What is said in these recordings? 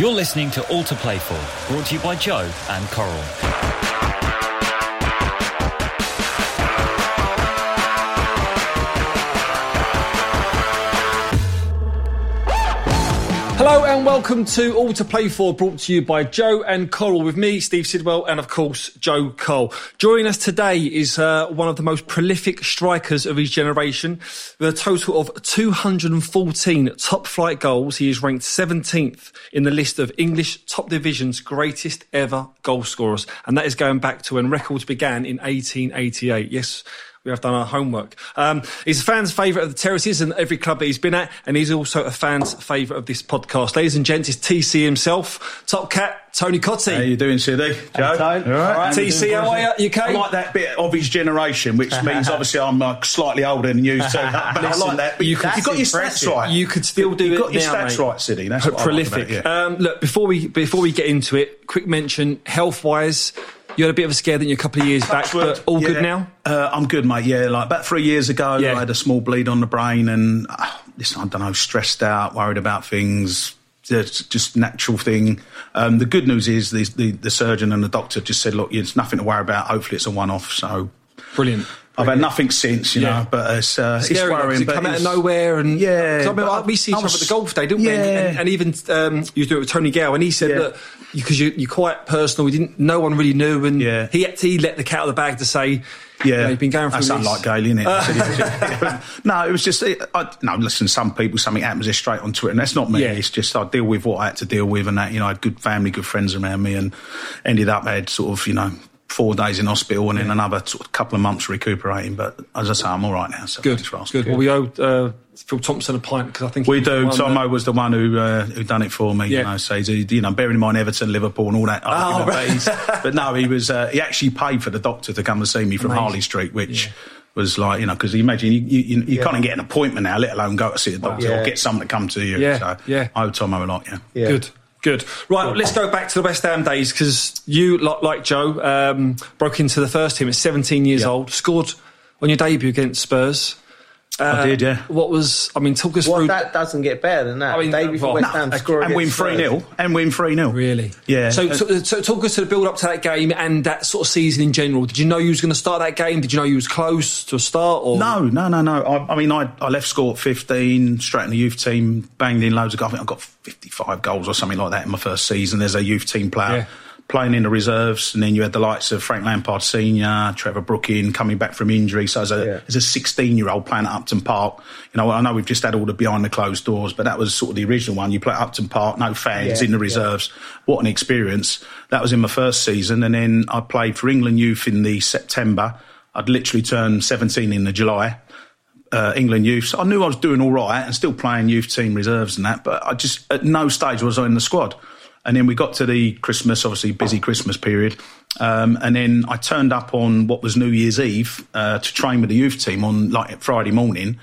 You're listening to All to Play For, brought to you by Joe and Coral. Hello and welcome to All to Play For, brought to you by Joe and Coral, with me, Steve Sidwell, and of course, Joe Cole. Joining us today is uh, one of the most prolific strikers of his generation. With a total of 214 top flight goals, he is ranked 17th in the list of English top division's greatest ever goal scorers. And that is going back to when records began in 1888. Yes, we have done our homework. Um, he's a fan's favourite of the terraces and every club that he's been at, and he's also a fan's favourite of this podcast. Ladies and gents, it's TC himself, Top Cat, Tony Cottee. How you doing, Sidney? Joe? Tony. All right. TC, how are you? UK? I like that bit of his generation, which means obviously I'm uh, slightly older than you, so but I like that. But you, That's have got your impressive. stats right. You could still do You've it got your now, stats mate. right, Sidney. That's what I like prolific. about it, yeah. um, look, before we before we get into it, quick mention health wise. You had a bit of a scare, didn't you, a couple of years back, but all yeah. good now. Uh, I'm good, mate. Yeah, like about three years ago, Yeah. I had a small bleed on the brain, and uh, listen, I don't know, stressed out, worried about things. It's just natural thing. Um, the good news is the, the the surgeon and the doctor just said, look, it's nothing to worry about. Hopefully, it's a one-off. So Brilliant. I've had nothing since, you Yeah. know, but it's uh, it's Scary, 'cause worrying. it but come out of nowhere, and yeah, I remember we see each other at the golf day, didn't we? And, Yeah. and, and even um, you do it with Tony Gow, and he said Yeah. that because you, you're quite personal, we didn't, no one really knew, and Yeah. he had to, he let the cat out of the bag to say, Yeah, you know, you've been going through That's this. unlike Gailey, isn't it? no, it was just. It, I, no, listen. Some people, something happens, they're straight onto it, and that's not me. Yeah. It's just I deal with what I had to deal with, and that you know, I had good family, good friends around me, and ended up I had sort of you know four days in hospital and then another sort of couple of months recuperating. But as I say, I'm all right now. So Good, good. Well, we owe uh, Phil Thompson a pint because I think We do. Tomo uh, was the one who uh, who done it for me. Yeah. You know, so he's, you know, bearing in mind Everton, Liverpool, and all that. Oh, right. but, no, he was. Uh, he actually paid for the doctor to come and see me from Amazing. Harley Street, which. Was like you know because you imagine you, you, you can't even get an appointment now, let alone go to see a doctor Yeah. or get someone to come to you. Yeah, so yeah. I owe Tomo a lot. Yeah, Yeah. Good. Good. Right, let's go back to the West Ham days because you, like, like Joe, um, broke into the first team at 17 years Yeah. old, scored on your debut against Spurs. Uh, I did, yeah. What was, I mean, talk us Well, through. that doesn't get better than that. I mean, Day before well, West Ham No, score and win against three Spurs. 0 and win three 0 Really? Yeah. So, Uh, so, so talk us to the build up to that game and that sort of season in general. Did you know you was going to start that game? Did you know you was close to a start? Or No, no, no, no. I, I mean, I, I left school at 15, straight in the youth team, banged in loads of goals. I think I got 55 goals or something like that in my first season as a youth team player. Yeah. Playing in the reserves, and then you had the likes of Frank Lampard Senior, Trevor Brooking coming back from injury. So as a Yeah. as a 16 year old playing at Upton Park, you know, I know we've just had all the behind the closed doors, but that was sort of the original one. You play at Upton Park, no fans Yeah, in the yeah. reserves. What an experience! That was in my first season, and then I played for England youth in the September. I'd literally turned 17 in the July uh, England youth. So I knew I was doing all right and still playing youth team reserves and that, but I just at no stage was I in the squad. And then we got to the Christmas, obviously busy Christmas period, um, and then I turned up on what was New Year's Eve uh, to train with the youth team on like Friday morning.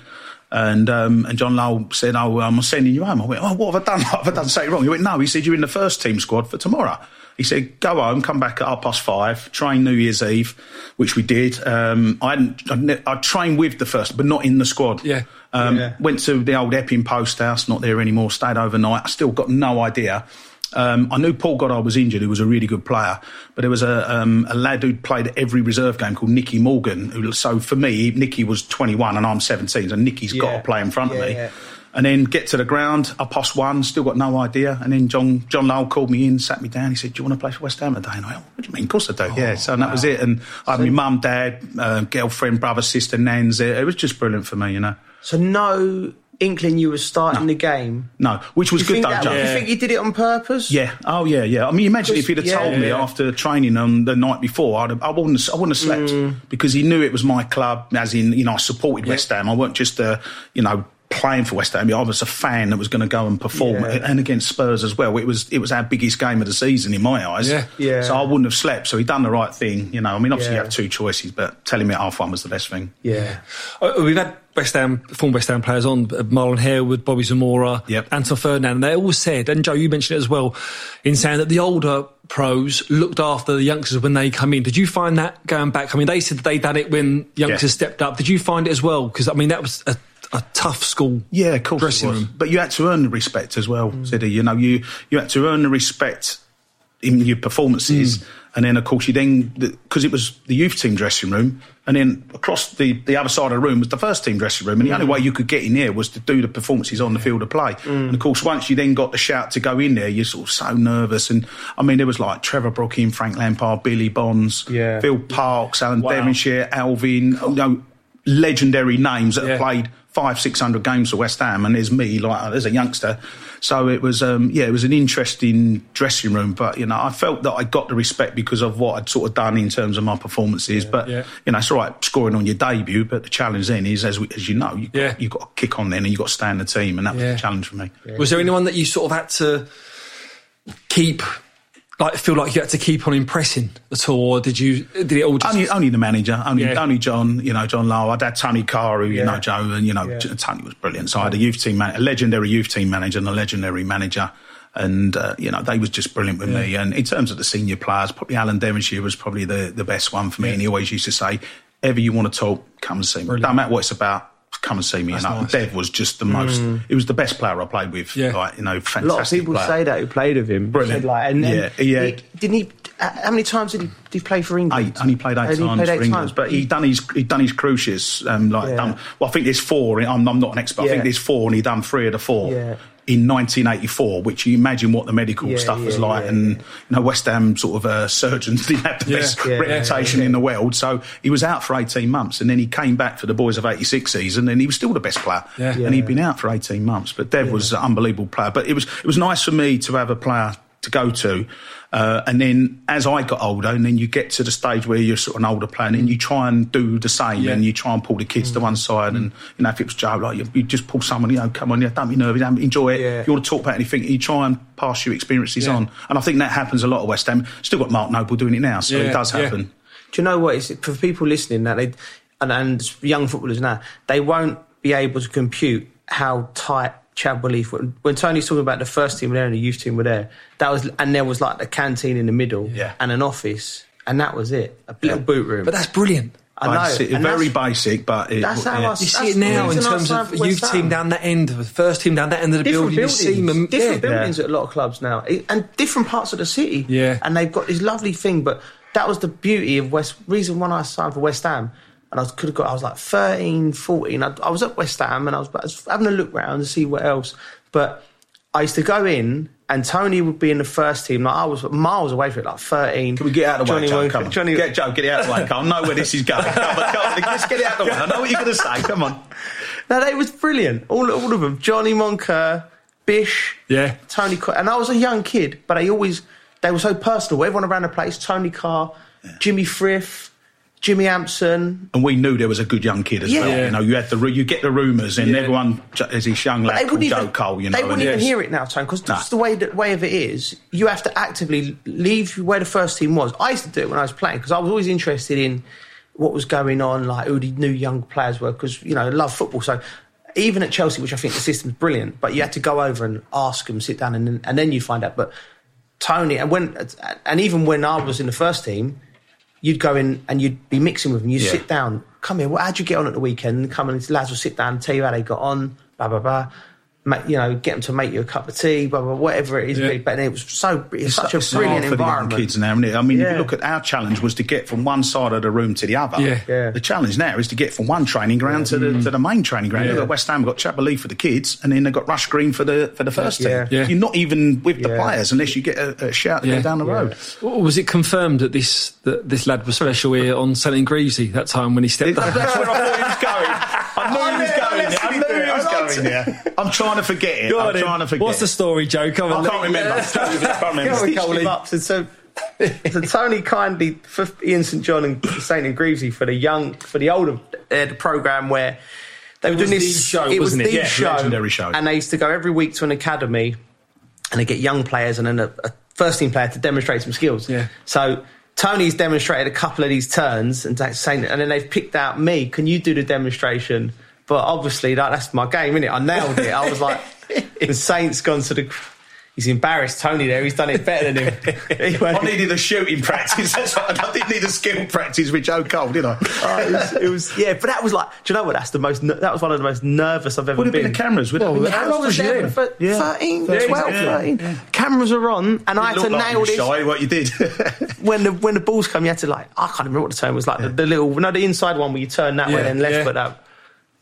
And um, and John Lyall said, "Oh, I'm sending you home." I went, "Oh, what have I done? What have I done something wrong?" He went, "No." He said, "You're in the first team squad for tomorrow." He said, "Go home, come back at half past five, train New Year's Eve," which we did. Um, I hadn't, I, trained with the first, but not in the squad. Yeah. Um, Yeah. Went to the old Epping Post House, not there anymore. Stayed overnight. I still got no idea. Um, I knew Paul Goddard was injured, who was a really good player, but there was a, um, a lad who'd played every reserve game called Nicky Morgan. Who, so for me, Nicky was 21 and I'm 17, so Nicky's got to play in front of me. yeah. And then get to the ground, I past one, still got no idea. And then John John Lyall called me in, sat me down. He said, "Do you want to play for West Ham today?" And I went, "What do you mean? Of course I do." yeah. So and that was it. And I had my mum, dad, uh, girlfriend, brother, sister, nans there. It was just brilliant for me, you know. So no inkling you were starting the game. No, which was You good think, though, that, Joe. you think you did it on purpose? Yeah. Oh, yeah, yeah. I mean, imagine if he'd have Yeah. told me after training on the night before, I'd have, I wouldn't. have- I wouldn't have slept Mm. because he knew it was my club. As in, you know, I supported West Ham. I weren't just a, you know, playing for West Ham. I was a fan that was going to go and perform, Yeah. and against Spurs as well. It was it was our biggest game of the season in my eyes. Yeah. Yeah. So I wouldn't have slept. So he done the right thing. You know, I mean, obviously Yeah. you have two choices, but telling me at half one was the best thing. Yeah. Uh, We've had West Ham, former West Ham players on, uh, Marlon Harewood, Bobby Zamora, Yep. Anton Ferdinand, they all said, and Joe, you mentioned it as well, in saying that the older pros looked after the youngsters when they come in. Did you find that going back? I mean, they said that they done it when youngsters Yeah. stepped up. Did you find it as well? Because, I mean, that was a, a tough school. Yeah, of course dressing room. But you had to earn the respect as well, mm. Siddy. You know, you you had to earn the respect in your performances, mm. and then of course you then because it was the youth team dressing room, and then across the the other side of the room was the first team dressing room, and the only way you could get in there was to do the performances on the field of play. Mm. And of course, once you then got the shout to go in there, you're sort of so nervous. And I mean, there was like Trevor Brooking, Frank Lampard, Billy Bonds, Yeah. Phil Parkes, Alan Wow. Devonshire, Alvin, you know, legendary names that Yeah. have played five, six hundred games for West Ham, and there's me, like as a youngster. So it was, um, yeah, it was an interesting dressing room. But you know, I felt that I got the respect because of what I'd sort of done in terms of my performances. but Yeah. you know, it's all right scoring on your debut, but the challenge then is, as we, as you know, you Yeah. got, you got to kick on then, and you have got to stay in the team, and that was the challenge for me. Was there anyone that you sort of had to keep, like, feel like you had to keep on impressing at all, or did you? Did it all just? Only, only the manager, only, Yeah. only John, you know, John Lyall. I'd had Tony Carr, who, you Yeah. know, Joe, and, you know, Yeah. Tony was brilliant. So I had a youth team, man- a legendary youth team manager and a legendary manager. And, uh, you know, they was just brilliant with me. And in terms of the senior players, probably Alan Devonshire was probably the, the best one for me. And he always used to say, ever you want to talk, come and see me. Don't matter what it's about, come and see me. That's you know, nice. Dev was just the most, It was the best player I played with. Yeah. Like, you know, fantastic A lot of people player. say that who played with him. Brilliant. Said, Like, and, and Yeah, he didn't he? How many times did he, did he play for England? Eight, only played eight Only times played eight for England, times, but he done his he done his cruciates. Um, like Yeah. done, well, I think there's four. I'm, I'm not an expert. I think there's four, and he done three of the four. Yeah. In 1984, which you imagine what the medical Yeah, stuff was like, yeah, and yeah. you know West Ham sort of uh, surgeons didn't have the Yeah, best yeah, reputation yeah, in the world, so he was out for 18 months, and then he came back for the boys of '86 season, and he was still the best player, Yeah. and he'd been out for 18 months. But Dev was an unbelievable player. But it was it was nice for me to have a player to go to. Uh, and then as I got older, and then you get to the stage where you're sort of an older player, and then you try and do the same, Yeah. and you try and pull the kids Mm. to one side, and you know if it was Joe, like you, you just pull someone, you know, come on, yeah, don't be nervous, don't- enjoy it. Yeah. If you want to talk about anything, you try and pass your experiences Yeah. on, and I think that happens a lot at West Ham. Still got Mark Noble doing it now, so Yeah, it does yeah. happen. Do you know what? It's for people listening that they and, and young footballers now they won't be able to compute how tight Chadwell Heath. When, when Tony's talking about the first team were there and the youth team were there, that was and there was like the canteen in the middle Yeah. and an office, and that was it. A little boot room. but that's brilliant. I know. Basic- very basic, but it, that's how yeah. I You see it now in terms of youth West team down that end, the first team down that end of the different building. You buildings, see them, different yeah. buildings at a lot of clubs now, and different parts of the city. Yeah. and they've got this lovely thing. But that was the beauty of West. Reason when I signed for West Ham, and I was, could have got. I was like 13, 14. I, I was at West Ham, and I was, I was having a look round to see what else. But I used to go in. And Tony would be in the first team. Like I was miles away from it, like thirteen. Can we get out of the way, Johnny Joe? Come on. Johnny, get Joe, get it out of the way. Come on. I know where this is going. Come on, come on. Let's get it out of the way. I know what you're going to say. Come on. No, they was brilliant. All, all of them. Johnny Moncur, Bish, Yeah. Tony Carr. And I was a young kid, but they always, they were so personal. Everyone around the place, Tony Carr, Jimmy Frith, Jimmy Hampson. And we knew there was a good young kid as Yeah. well. You know, you had the you get the rumours, and Yeah. everyone there's this young They lad called wouldn't Joe even, Cole. You know, they wouldn't even yes. hear it now, Tony, because No. just the way, the way of it is, you have to actively leave where the first team was. I used to do it when I was playing because I was always interested in what was going on, like who the new young players were, because, you know, I love football. So even at Chelsea, which I think the system's brilliant, but you had to go over and ask them, sit down, and then, and then you find out. But Tony, and when, and even when I was in the first team, you'd go in and you'd be mixing with them. You'd Yeah. sit down, come here, well, how'd you get on at the weekend? Come and these lads will sit down and tell you how they got on, blah, blah, blah. Make, you know, get them to make you a cup of tea, blah, blah, whatever it is. Yeah. But it was so, it's, such a It's brilliant hard for the young environment. kids now, isn't it? I mean, if you look at our challenge was to get from one side of the room to the other. Yeah. Yeah. The challenge now is to get from one training ground to the mm. to the main training ground. Yeah. Look at West Ham got Chadwell Heath for the kids, and then they've got Rush Green for the for the first Yeah. team. Yeah. You're not even with the Yeah. players unless you get a, a shout to Yeah. go down the Yeah. road. W- Was it confirmed that this that this lad was special here on St Greavsie that time when he stepped up? That's where I thought he was going. I knew he was I going there. I listened knew to it. he was I liked going there. I'm trying to forget it. Go I'm then. trying to forget. What's the story, Joe? Come on. I can't remember. I can't remember. Yeah, we Coley. him up. So, so, so Tony kindly for Ian St John and Saint and Greavesy for the young for the older uh, the program where they were doing this show, It was wasn't it? the Yeah, show, legendary show. and they used to go every week to an academy, and they get young players and then a, a first team player to demonstrate some skills. Yeah. So. Tony's demonstrated a couple of these turns and that's saying, and then they've picked out me. Can you do the demonstration? But obviously, that, that's my game, isn't it? I nailed it. I was like, the Saints gone to the He's embarrassed Tony there. He's done it better than him. He went- I needed a shooting practice. That's what, I didn't need a skill practice with Joe Cole, did I? Oh, it, was, it was yeah, but that was like, do you know what? That's the most. That was one of the most nervous I've ever Would have been. been the cameras. Would have Well, been how long was you there for Yeah. 13, Yeah, 12, yeah, 13. Cameras are on, and I had to Looked like nail this. Shy, what you did. When the when the balls come, you had to like I can't remember what the term was like. The, the little, no, the inside one where you turn that way Yeah, and left yeah. foot that.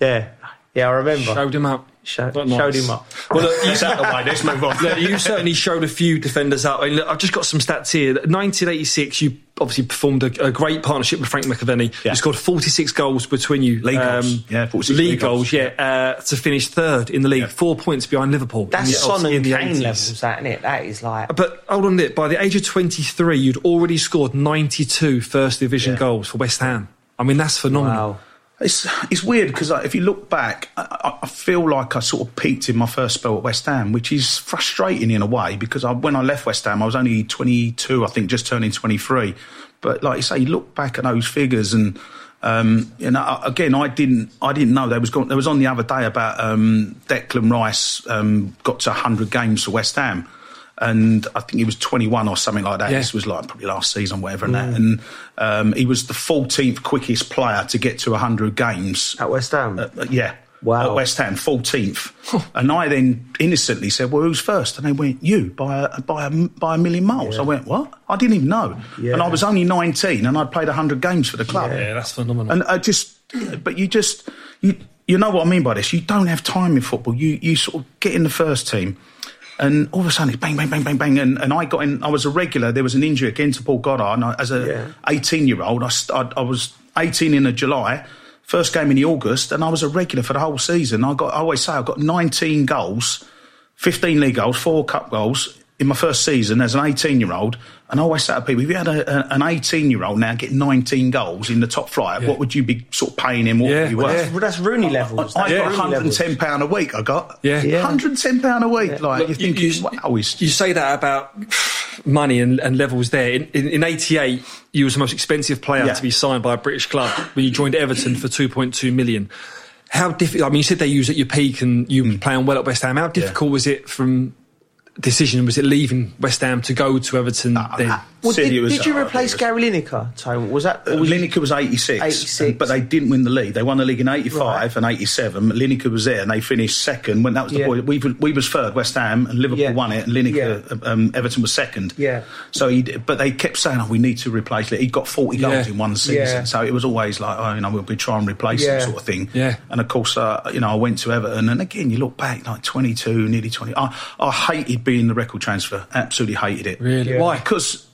Yeah, yeah, I remember. Showed him up. Show- But nice. showed him up. Well, look, you, That's out the way. Let's move on. look, you certainly showed a few defenders up. I mean, look, I've just got some stats here. 1986, you obviously performed a, a great partnership with Frank McAvenny. Yeah. You scored 46 goals between you. Um, League goals. Yeah, 46 league league goals. goals. Yeah, uh, to finish third in the league, Yeah. four points behind Liverpool. That's in the- Son and Kane levels, that isn't it? That is like. But hold on a minute. By the age of 23, you'd already scored 92 First Division Yeah. goals for West Ham. I mean, that's phenomenal. Wow. It's it's weird because if you look back, I, I- feel like I sort of peaked in my first spell at West Ham, which is frustrating in a way because I, when I left West Ham, I was only 22, I think, just turning 23. But like you say, you look back at those figures and. Um, I- again, I didn't, I didn't know there was. Going, there was on the other day about um, Declan Rice um, got to 100 games for West Ham, and I think he was 21 or something like that. Yeah. This was like probably last season, whatever, and that. And um, he was the 14th quickest player to get to 100 games At West Ham. uh, yeah. Wow. At West Ham, 14th. and I then innocently said, well, who's first? And they went, you, by a, by a, by a million miles. I went, what? I didn't even know. Yeah. And I was only 19 and I'd played 100 games for the club. Yeah, that's phenomenal. And I just, but you just, you, you know what I mean by this. You don't have time in football. You, you sort of get in the first team. And all of a sudden, it's bang, bang, bang, bang, bang. And, and I got in, I was a regular. There was an injury again to Paul Goddard. And I, as a Yeah. 18 year old, I, I, I was 18 in the July, first game in the August, and I was a regular for the whole season. I got, I always say, I got 19 goals, 15 league goals, four cup goals in my first season as an 18 year old. And I always say to people, if you had a, a, an 18 year old now get 19 goals in the top flight, what would you be sort of paying him? What Yeah, would you well, worth? yeah. Well, that's Rooney levels. I, That's I got 110 pound a week. I got Yeah. Yeah. 110 pound a week. Like Look, you think, you, wow, you say that about money and, and levels there. In, in, in 88, you was the most expensive player Yeah. to be signed by a British club when you joined Everton for 2.2 million. How difficult, I mean, you said they used at your peak and you were playing well at West Ham. How difficult was it from decision? Was it leaving West Ham to go to Everton ah, then? Well, did, was did you replace he Gary Lineker, Tone? Was that? Was Lineker was 86, 86. but they didn't win the league. They won the league in 85 Right. and 87. Lineker was there and they finished second when that was the Yeah. boy. We, we was third, West Ham, and Liverpool Yeah. won it, and Lineker, um, Everton was second. Yeah. So he, but they kept saying, oh, we need to replace it. He got 40 goals Yeah. in one season. Yeah. So it was always like, oh, you know, we'll be trying to replace Yeah. him sort of thing. Yeah. And of course, uh, you know, I went to Everton and again, you look back, like 22, nearly 20. I, I hated being the record transfer. Absolutely hated it. Really? Yeah. Why? Because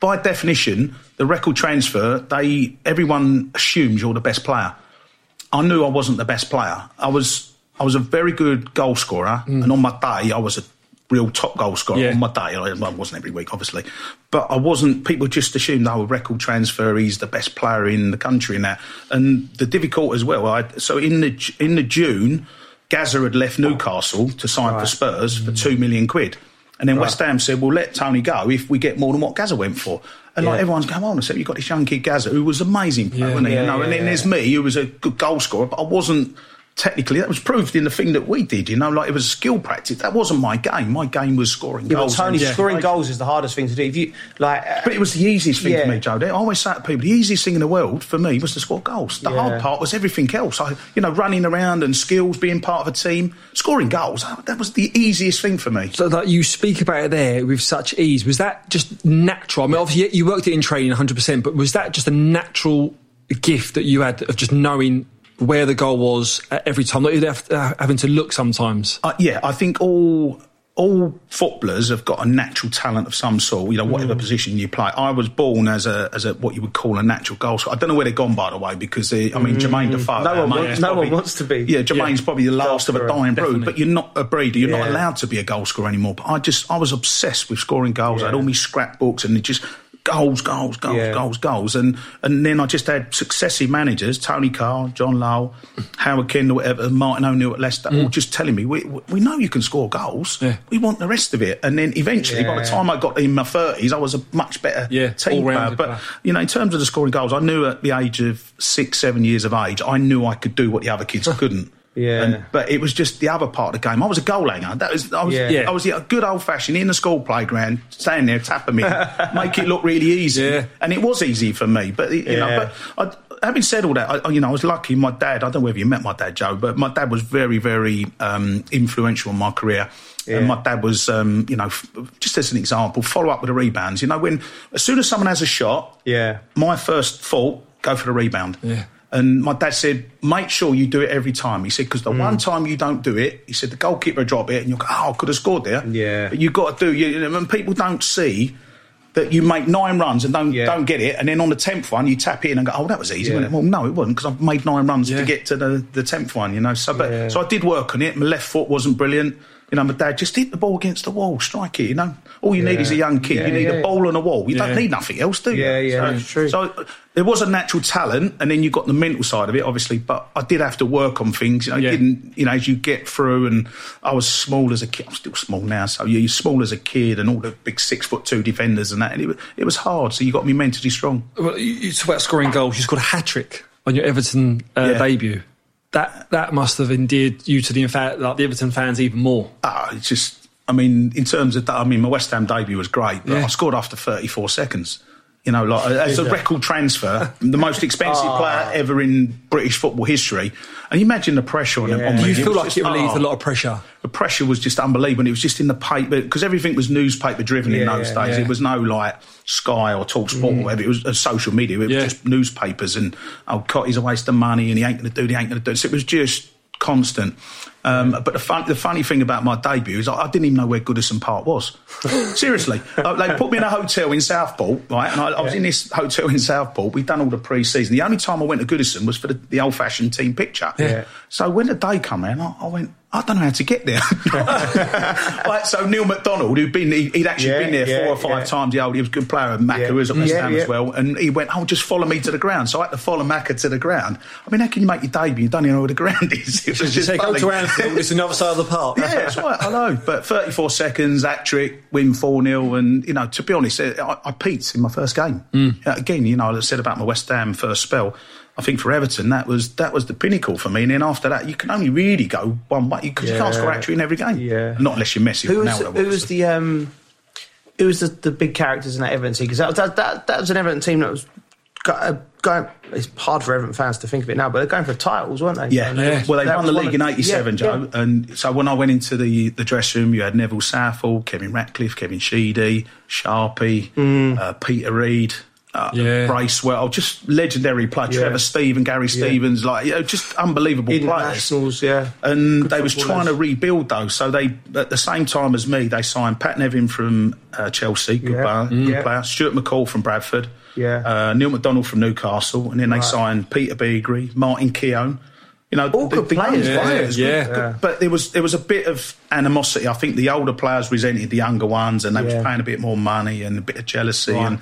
by definition, the record transfer, they everyone assumes you're the best player. I knew I wasn't the best player. I was I was a very good goal scorer, and on my day, I was a real top goal scorer. Mm. Yeah. On my day, I well, I wasn't every week, obviously, but I wasn't. People just assumed, oh, a record transfer, he's the best player in the country and that. And the difficult as well. I, so in the in the June, Gazza had left Newcastle to sign for Spurs for two million quid. And then West Ham said, "Well, let Tony go if we get more than what Gazza went for." And like everyone's going on, I said, "You've got this young kid Gazza who was amazing, player, wasn't he? yeah, you know, yeah, and then yeah. there's me who was a good goal scorer, but I wasn't technically. That was proved in the thing that we did. You know, like it was a skill practice. That wasn't my game. My game was scoring Yeah, but goals. Tony, and- scoring goals is the hardest thing to do. If you like, uh, But it was the easiest thing Yeah. for me, Joe. I always say to people, the easiest thing in the world for me was to score goals. The Yeah. hard part was everything else. I, you know, running around and skills, being part of a team, scoring goals. That, that was the easiest thing for me. So that you speak about it there with such ease. Was that just natural? I mean, obviously you worked it in training 100%, but was that just a natural gift that you had of just knowing where the goal was every time? Not even uh, having to look sometimes. Uh, yeah, I think all all footballers have got a natural talent of some sort. You know, whatever Mm. position you play. I was born as a as a what you would call a natural goal scorer. I don't know where they've gone by the way, because they, I mean Jermaine Defoe. Mm. No one mate, wants- is no one wants to be. Yeah, Jermaine's probably the last of a scorer, dying breed. But you're not a breeder. You're not allowed to be a goal scorer anymore. But I just I was obsessed with scoring goals. I had all my scrapbooks and it just. Goals, goals, goals, Yeah. goals, goals, and and then I just had successive managers: Tony Carr, John Lyall, Howard Kendall, whatever, Martin O'Neill at Leicester, all mm. just telling me, "We we know you can score goals. Yeah. We want the rest of it." And then eventually, by the time I got in my thirties, I was a much better Yeah, team player. But player. you know, in terms of the scoring goals, I knew at the age of six, seven years of age, I knew I could do what the other kids couldn't. Yeah. And, but it was just the other part of the game. I was a goal hanger. That was I was Yeah. I was a good old fashioned in the school playground, standing there tapping me, make it look really easy. Yeah. And it was easy for me. But you know, but I, having said all that, I, you know, I was lucky. My dad. I don't know whether you met my dad, Joe, but my dad was very, very um, influential in my career. Yeah. And my dad was, um, you know, f- just as an example, follow up with the rebounds. You know, when as soon as someone has a shot, Yeah. my first thought, go for the rebound. Yeah. And my dad said, make sure you do it every time. He said, because the Mm. one time you don't do it, he said, the goalkeeper drop it and you'll go, oh, I could have scored there. Yeah. But you've got to do, you, and people don't see that you make nine runs and don't Yeah. don't get it, and then on the tenth one you tap in and go, oh, that was easy. Yeah. wasn't it? Well, no, it wasn't because I've made nine runs Yeah. to get to the the tenth one. You know, so but Yeah. so I did work on it. My left foot wasn't brilliant. You know, my dad just hit the ball against the wall, strike it. You know, all you need is a young kid. Yeah, you need yeah. a ball and a wall. You Yeah. don't need nothing else, do you? Yeah, yeah, so, that's true. So there was a natural talent, and then you got the mental side of it, obviously. But I did have to work on things. You know, Yeah. you didn't you know as you get through, and I was small as a kid. I'm still small now, so you're small as a kid, and all the big six foot two defenders and that, and it was, it was hard. So you got me mentally strong. Well, you, talk about scoring goals. You scored a hat trick on your Everton uh, Yeah. debut. That that must have endeared you to the like the Everton fans even more. Ah, it's just. I mean, in terms of that, I mean, my West Ham debut was great, but Yeah. I scored after 34 seconds. You know, like as a record transfer, the most expensive Ah. player ever in British football history. And you imagine the pressure on, Yeah. on. Do you feel like just- it relieved ah. a lot of pressure? the pressure was just unbelievable. And it was just in the paper because everything was newspaper driven in those yeah, days. yeah. It was no like Sky or Talk Sport or whatever. It was uh, social media. It was just newspapers and oh, Cottee's a waste of money and he ain't going to do. He ain't going to do. So it was just constant. Um, but the, fun, the funny thing about my debut is I, I didn't even know where Goodison Park was. Seriously, uh, they put me in a hotel in Southport, right? And I, I was in this hotel in Southport. We'd done all the pre-season. The only time I went to Goodison was for the, the old-fashioned team picture. Yeah. So when the day come around, I, I went, I don't know how to get there. like, so Neil McDonald, who'd been, he, would actually Yeah, been there yeah, four or five yeah. times. The old, he was a good player at Macca, Yeah. who was at West Yeah, Ham yeah. as well. And he went, oh, just follow me to the ground. So I had to follow Macca to the ground. I mean, how can you make your debut? You don't even know where the ground is. It was just Say, go to Anfield. It's another side of the park. Yeah, that's right. I know. But 34 seconds, hat trick, win 4 0. And, you know, to be honest, I, I peaked in my first game. Uh, again, you know, I said about my West Ham first spell. I think for Everton, that was that was the pinnacle for me. And then after that, you can only really go one way because you can't score a hat trick in every game. Yeah. Not unless you're Messi Who was, who was the um, who was the, the big characters in that Everton team? Because that, that, that, that was an Everton team that was go- uh, going. It's hard for Everton fans to think of it now, but they're going for titles, weren't they? Yeah, And it was- well, they that won the was one league in '87, yeah, Joe. yeah. And so when I went into the, the dressing room, you had Neville Southall, Kevin Ratcliffe, Kevin Sheedy, Sharpie, Mm. uh, Peter Reid. Uh, Yeah. Bracewell, just legendary players. Yeah. Trevor Steven, Gary Stevens, like you know, just unbelievable players. Yeah. And Good they was trying to rebuild though, so they at the same time as me, they signed Pat Nevin from uh, Chelsea, good, Yeah. player, Mm. good Yeah. player. Stuart McCall from Bradford, Yeah. uh, Neil McDonald from Newcastle, and then they Right. signed Peter Beagrie, Martin Keown. You know, All good players, young yeah, players, yeah. good- Yeah. But there was there was a bit of animosity. I think the older players resented the younger ones, and they Yeah. was paying a bit more money and a bit of jealousy. Right. And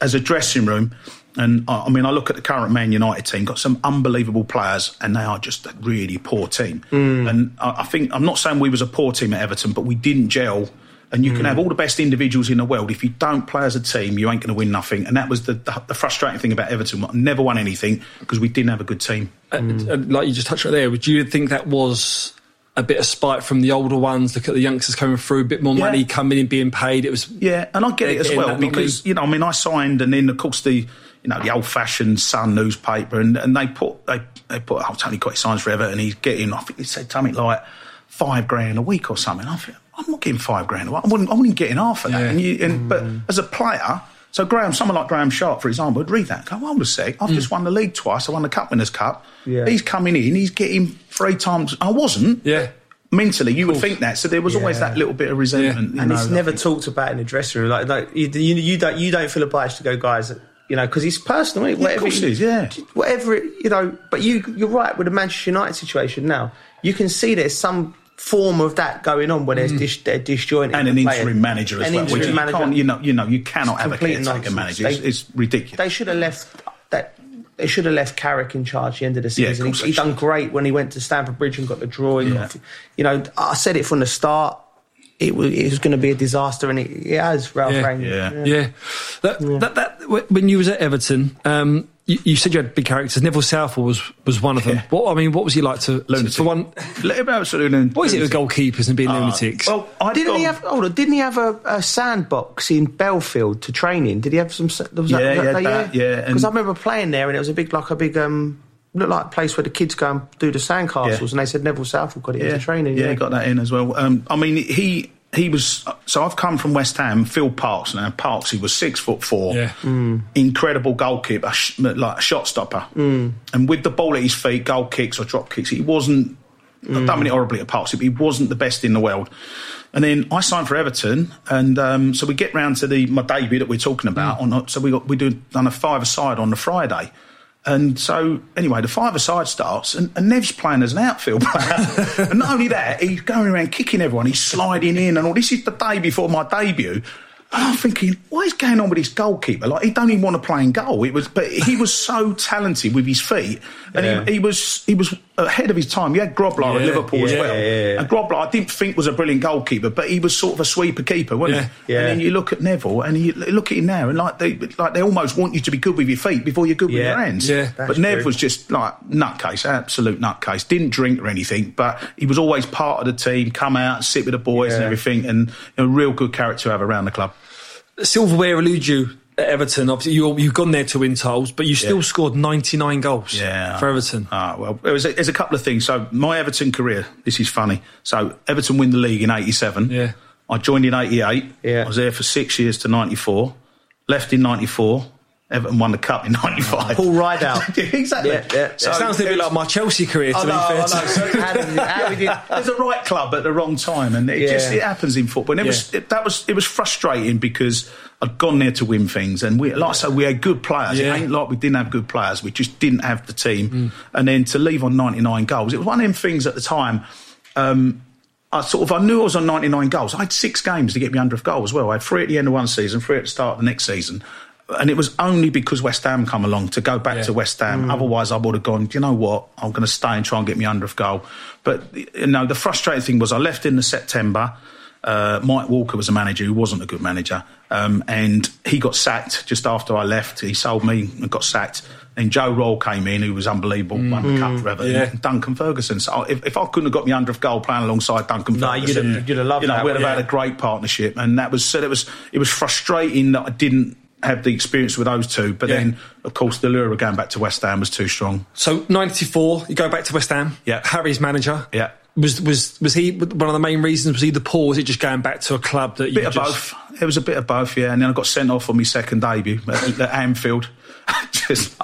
as a dressing room, and I, mean, I look at the current Man United team, got some unbelievable players, and they are just a really poor team. Hmm. And I, I think I'm not saying we was a poor team at Everton, but we didn't gel. And you can Hmm. have all the best individuals in the world. If you don't play as a team, you ain't going to win nothing. And that was the, the, the frustrating thing about Everton. I never won anything because we didn't have a good team. And, and like you just touched on there, would you think that was a bit of spite from the older ones? Look at the youngsters coming through, a bit more Yeah. money coming in, being paid. It was Yeah, and I get it as well because you know, I mean, I signed, and then of course the you know the old-fashioned Sun newspaper, and, and they put they they put oh Tony Cottee signs for Everton, and he's getting I think he said something like five grand a week or something. I think I'm not getting five grand a week. I wouldn't I wouldn't get half of that. Yeah. And you, and but mm. as a player. So Graham, someone like Graeme Sharp, for example, would read that. and Go, hold a sec. I've just mm. won the league twice. I won the Cup Winners' Cup. Yeah. He's coming in. He's getting three times. I wasn't. Yeah. Mentally, you would think that. So there was always that little bit of resentment. you and know, it's never think. talked about in the dressing room. Like, like you, you, you don't you don't feel obliged to go, guys. You know, because it's personal. Isn't it? Yeah, of course it is, yeah. Whatever it, you know, but you you're right with the Manchester United situation now. You can see there's some form of that going on when there's dish, they're disjointed Mm. and an the players. interim manager as An well. which interim you manager. can't, you know, you know, you cannot have a caretaker nonsense. manager. It's, They- it's ridiculous. They should have left that. They should have left Carrick in charge at the end of the Yeah, of season. course he, he done great when he went to Stamford Bridge and got the drawing. Yeah. got- You know, I said it from the start. It was, it was going to be a disaster, and it, it has. Ralf Yeah. Rangnick. Yeah. Yeah, that, That, that, when you was at Everton, um, you, you said you had big characters. Neville Southall was was one of them. Yeah. What I mean, what was he like to Lunatic. for one? Absolutely. lunatic. What is it with goalkeepers and being Uh, lunatics? Well, I Didn't he have? Hold on, didn't he have a, a sandbox in Bellefield to train in? Did he have some? sa- Was Yeah, he had that, yeah, and- Because I remember playing there, and it was a big, like a big, um, looked like a place where the kids go and do the sandcastles, Yeah. and they said Neville Southall got it yeah, into training. Yeah, he got that in as well. Um, I mean, he he was. So I've come from West Ham. Phil Parkes. Now Parkes, he was six foot four. Yeah. Incredible goalkeeper, like a shot stopper. Mm. And with the ball at his feet, goal kicks or drop kicks, he wasn't. I don't mean it horribly at Parkes, but he wasn't the best in the world. And then I signed for Everton, and um, so we get round to the my debut that we're talking about. On so we got we do done a five aside on the Friday. And so, anyway, the five-a-side starts, and, and Nev's playing as an outfield player. and not only that, he's going around kicking everyone, he's sliding in, and all. This is the day before my debut. And I'm thinking, what is going on with this goalkeeper? Like, he don't even want to play in goal. It was, but he was so talented with his feet, and Yeah. he, he was he was ahead of his time. He had Grobbelaar at Yeah, Liverpool as well, yeah, yeah. and Grobbelaar I didn't think was a brilliant goalkeeper, but he was sort of a sweeper keeper, wasn't Yeah. he? Yeah. And then you look at Neville, and you look at him now, and like they like they almost want you to be good with your feet before you're good with your hands. Yeah. but Nev true. was just like nutcase, absolute nutcase. Didn't drink or anything, but he was always part of the team. Come out, sit with the boys and everything, and a real good character to have around the club. Silverware eludes you at Everton. Obviously, you, you've gone there to win titles, but you still Yeah. scored 99 goals Yeah. for Everton. Ah, well, there was a, there's a couple of things. So my Everton career, this is funny. So Everton win the league in '87. Yeah. I joined in '88. Yeah. I was there for six years to '94. Left in '94. Everton won the cup in '95. Paul Rideout. Exactly. Yeah, yeah. It sounds a bit like my Chelsea career, to I be know, fair. I to- know. So- how, did, how we There's a right club at the wrong time, and it Yeah. just it happens in football. And it was it, that was it was frustrating because I'd gone there to win things, and we like I say we had good players. Yeah. It ain't like we didn't have good players. We just didn't have the team. And then to leave on 99 goals, it was one of them things at the time. Um, I sort of I knew I was on 99 goals. I had six games to get me 100th goal as well. I had three at the end of one season, three at the start of the next season. And it was only because West Ham come along to go back Yeah. to West Ham. Otherwise, I would have gone. Do you know what? I'm going to stay and try and get me 100th goal. But you know, the frustrating thing was I left in the September. Uh, Mike Walker was a manager who wasn't a good manager, um, and he got sacked just after I left. He sold me and got sacked. And Joe Royle came in, who was unbelievable, won the cup for Everton. Yeah. Duncan Ferguson. So if, if I couldn't have got me under of goal playing alongside Duncan No, you'd Ferguson, have- you'd have loved you know, that, we'd have wouldn't had a great partnership. And that was so. It was it was frustrating that I didn't have the experience with those two. But Yeah. then, of course, the lure of going back to West Ham was too strong. So 94, you go back to West Ham. Yeah. Harry's manager. Yeah. Was was was he one of the main reasons? Was he the poor? Was it just going back to a club that you bit of just, both. It was a bit of both, yeah. And then I got sent off on my second debut at, at Anfield. Just,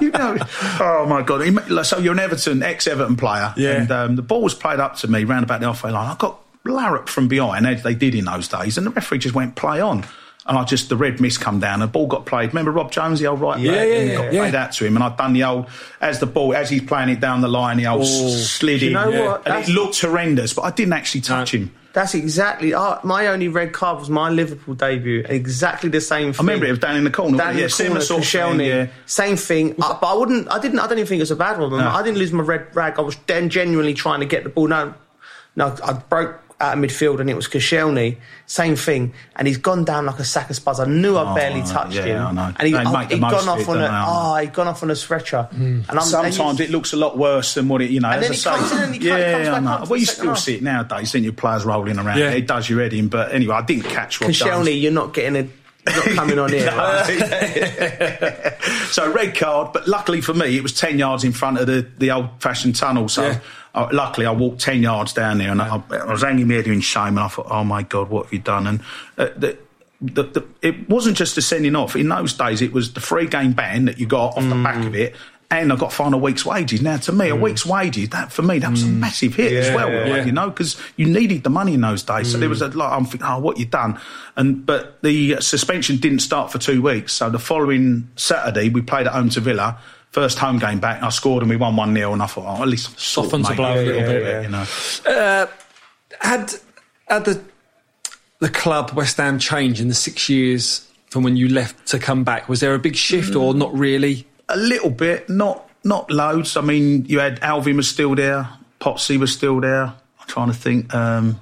you know, oh my god! So you're an Everton, ex-Everton player, Yeah. and um, the ball was played up to me round about the halfway line. I got larrup from behind, as they did in those days, and the referee just went play on. And I just the red mist come down, and the ball got played. Remember Rob Jones, the old right Yeah, back? yeah, And yeah, got yeah. played out to him, and I'd done the old as the ball as he's playing it down the line, the old s- slid Do you in, know Yeah. what? and That's- it looked horrendous, but I didn't actually touch No. him. That's exactly. Uh, my only red card was my Liverpool debut. Exactly the same. Thing. I remember it was down in the corner. Down in yeah, the similar corner, sort of thing, yeah. Same thing. Uh, but I wouldn't. I didn't. I don't even think it was a bad one. I didn't lose my red rag. I was then genuinely trying to get the ball. No, no. I broke out of midfield and it was Koscielny. Same thing. And he's gone down like a sack of spuds. I knew I Oh, barely touched Yeah, him. I. And he, They I, make the he'd most gone of off it, on a. don't they? Oh, he'd gone off on a stretcher. Hmm. And I'm, Sometimes it looks a lot worse than what it, you know. And as then I he say, comes in and he co- yeah, comes I back know. up to Well, you the second still half. see it nowadays. Then your players rolling around. Yeah. It does your head in. But anyway, I didn't catch Rob Jones. Koscielny, um, you're not getting a. Not coming on here. right? so red card, but luckily for me, it was ten yards in front of the, the old fashioned tunnel. So Yeah. Uh, luckily, I walked ten yards down there, and I, I was hanging head in shame. And I thought, oh my god, what have you done? And uh, the, the, the, it wasn't just the sending off. In those days, it was the free game ban that you got off the back of it. And I got fined a week's wages. Now, to me, a week's wages, that for me, that was a massive hit as well, yeah, like, yeah. you know, because you needed the money in those days. So there was a lot. I'm thinking, oh, what you done? And but the suspension didn't start for two weeks. So the following Saturday, we played at home to Villa. First home game back, and I scored and we won one 0 And I thought, oh, at least I'm sort of Softens the blow a it, little bit, yeah, you know. had had the the club West Ham change in the six years from when you left to come back? Was there a big shift or not really? A little bit, not not loads. I mean, you had Alvin was still there, Potsy was still there. I'm trying to think. Um,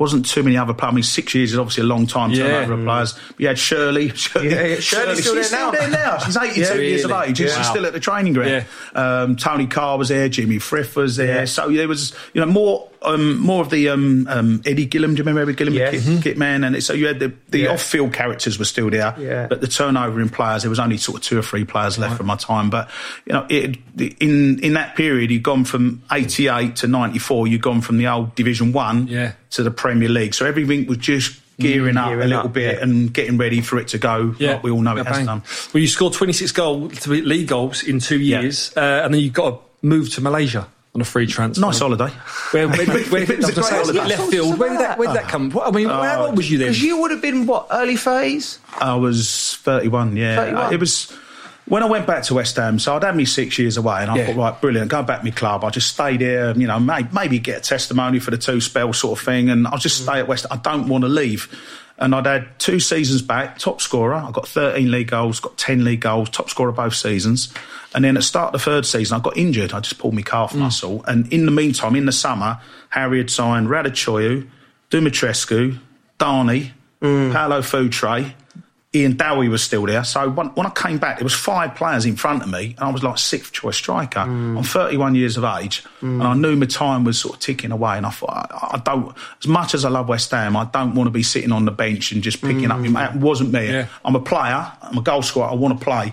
wasn't too many other players. I mean, six years is obviously a long time Yeah. turnover of players. But you had Shirley. Shirley Yeah, yeah. Shirley's still there now. still there now. She's 82 Yeah. years of age. She's Wow. still at the training ground. Um, Tony Carr was there. Jimmy Frith was there. So there was, you know, more um, more of the um, um, Eddie Gillam. Do you remember Eddie Gillam, Yeah. the kit, kit man? And so you had the, the Yeah. off-field characters were still there, Yeah. but the turnover in players, there was only sort of two or three players left from my time. But you know, it, in in that period, you'd gone from '88 to '94. You'd gone from the old Division One Yeah. to the Premier League. So everything was just gearing up a little up, bit yeah. and getting ready for it to go. like we all know it has bang. done. Well, you scored 26 goals, to league goals in two Yeah. years, uh, and then you got to move to Malaysia on a free transfer. Nice holiday. Where, where, where, where, It was a I great say, holiday. left field. Where did that, where did that come? What, I mean, how old was you then? Because you would have been what early phase. I was 31, yeah. 31. It was when I went back to West Ham, so I'd had me six years away, and I Yeah. thought, right, brilliant, go back to my club. I just stayed here, you know, may, maybe get a testimony for the two spell sort of thing, and I'll just mm. stay at West I don't want to leave. And I'd had two seasons back, top scorer. I got 13 league goals, got 10 league goals, top scorer both seasons. And then at the start of the third season, I got injured. I just pulled my calf hmm. muscle. And in the meantime, in the summer, Harry had signed Raducioiu, Dumitrescu, Dani, hmm. Paolo Futre, Ian Dowie was still there. So when, when I came back, there was five players in front of me, and I was like sixth choice striker. Mm. I'm 31 years of age, and I mm. knew my time was sort of ticking away. And I thought, I, I don't, as much as I love West Ham, I don't want to be sitting on the bench and just picking up. Mm. It wasn't me. Yeah. I'm a player. I'm a goal scorer. I want to play.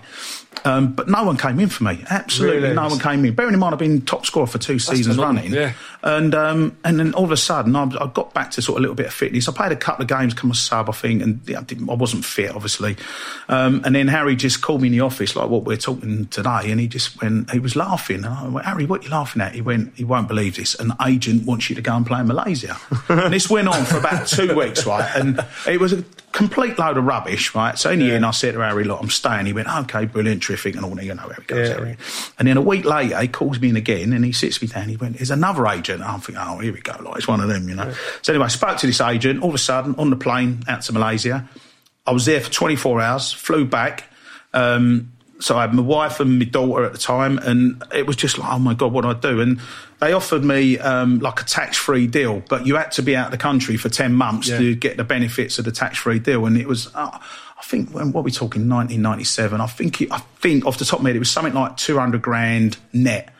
Um, but no one came in for me. Absolutely Really? no one came in. Bearing in mind, I've been top scorer for two seasons phenomenal, running. yeah. And um, and then all of a sudden, I, I got back to sort of a little bit of fitness. I played a couple of games, come a sub, I think, and yeah, I, I wasn't fit, obviously. Um, and then Harry just called me in the office, like what we're talking today, and he just went, he was laughing. And I went, Harry, what are you laughing at? He went, he won't believe this. An agent wants you to go and play in Malaysia. and this went on for about two weeks, right? And it was a complete load of rubbish, right? So in the end, I said to Harry, look, I'm staying. He went, okay, brilliant, terrific, and all that. You know, there he goes, Yeah. And then a week later, he calls me in again and he sits me down. He went, There's another agent. I'm thinking, Oh, here we go. Like, it's one of them, you know. So anyway, I spoke to this agent. All of a sudden, on the plane out to Malaysia, I was there for 24 hours, flew back. Um, so I had my wife and my daughter at the time, and it was just like, oh my god, what do I do? And they offered me um, like a tax-free deal, but you had to be out of the country for ten months Yeah. to get the benefits of the tax-free deal. And it was, uh, I think, when what are we talking, 1997? I think, it, I think off the top of my head, it was something like 200 grand net.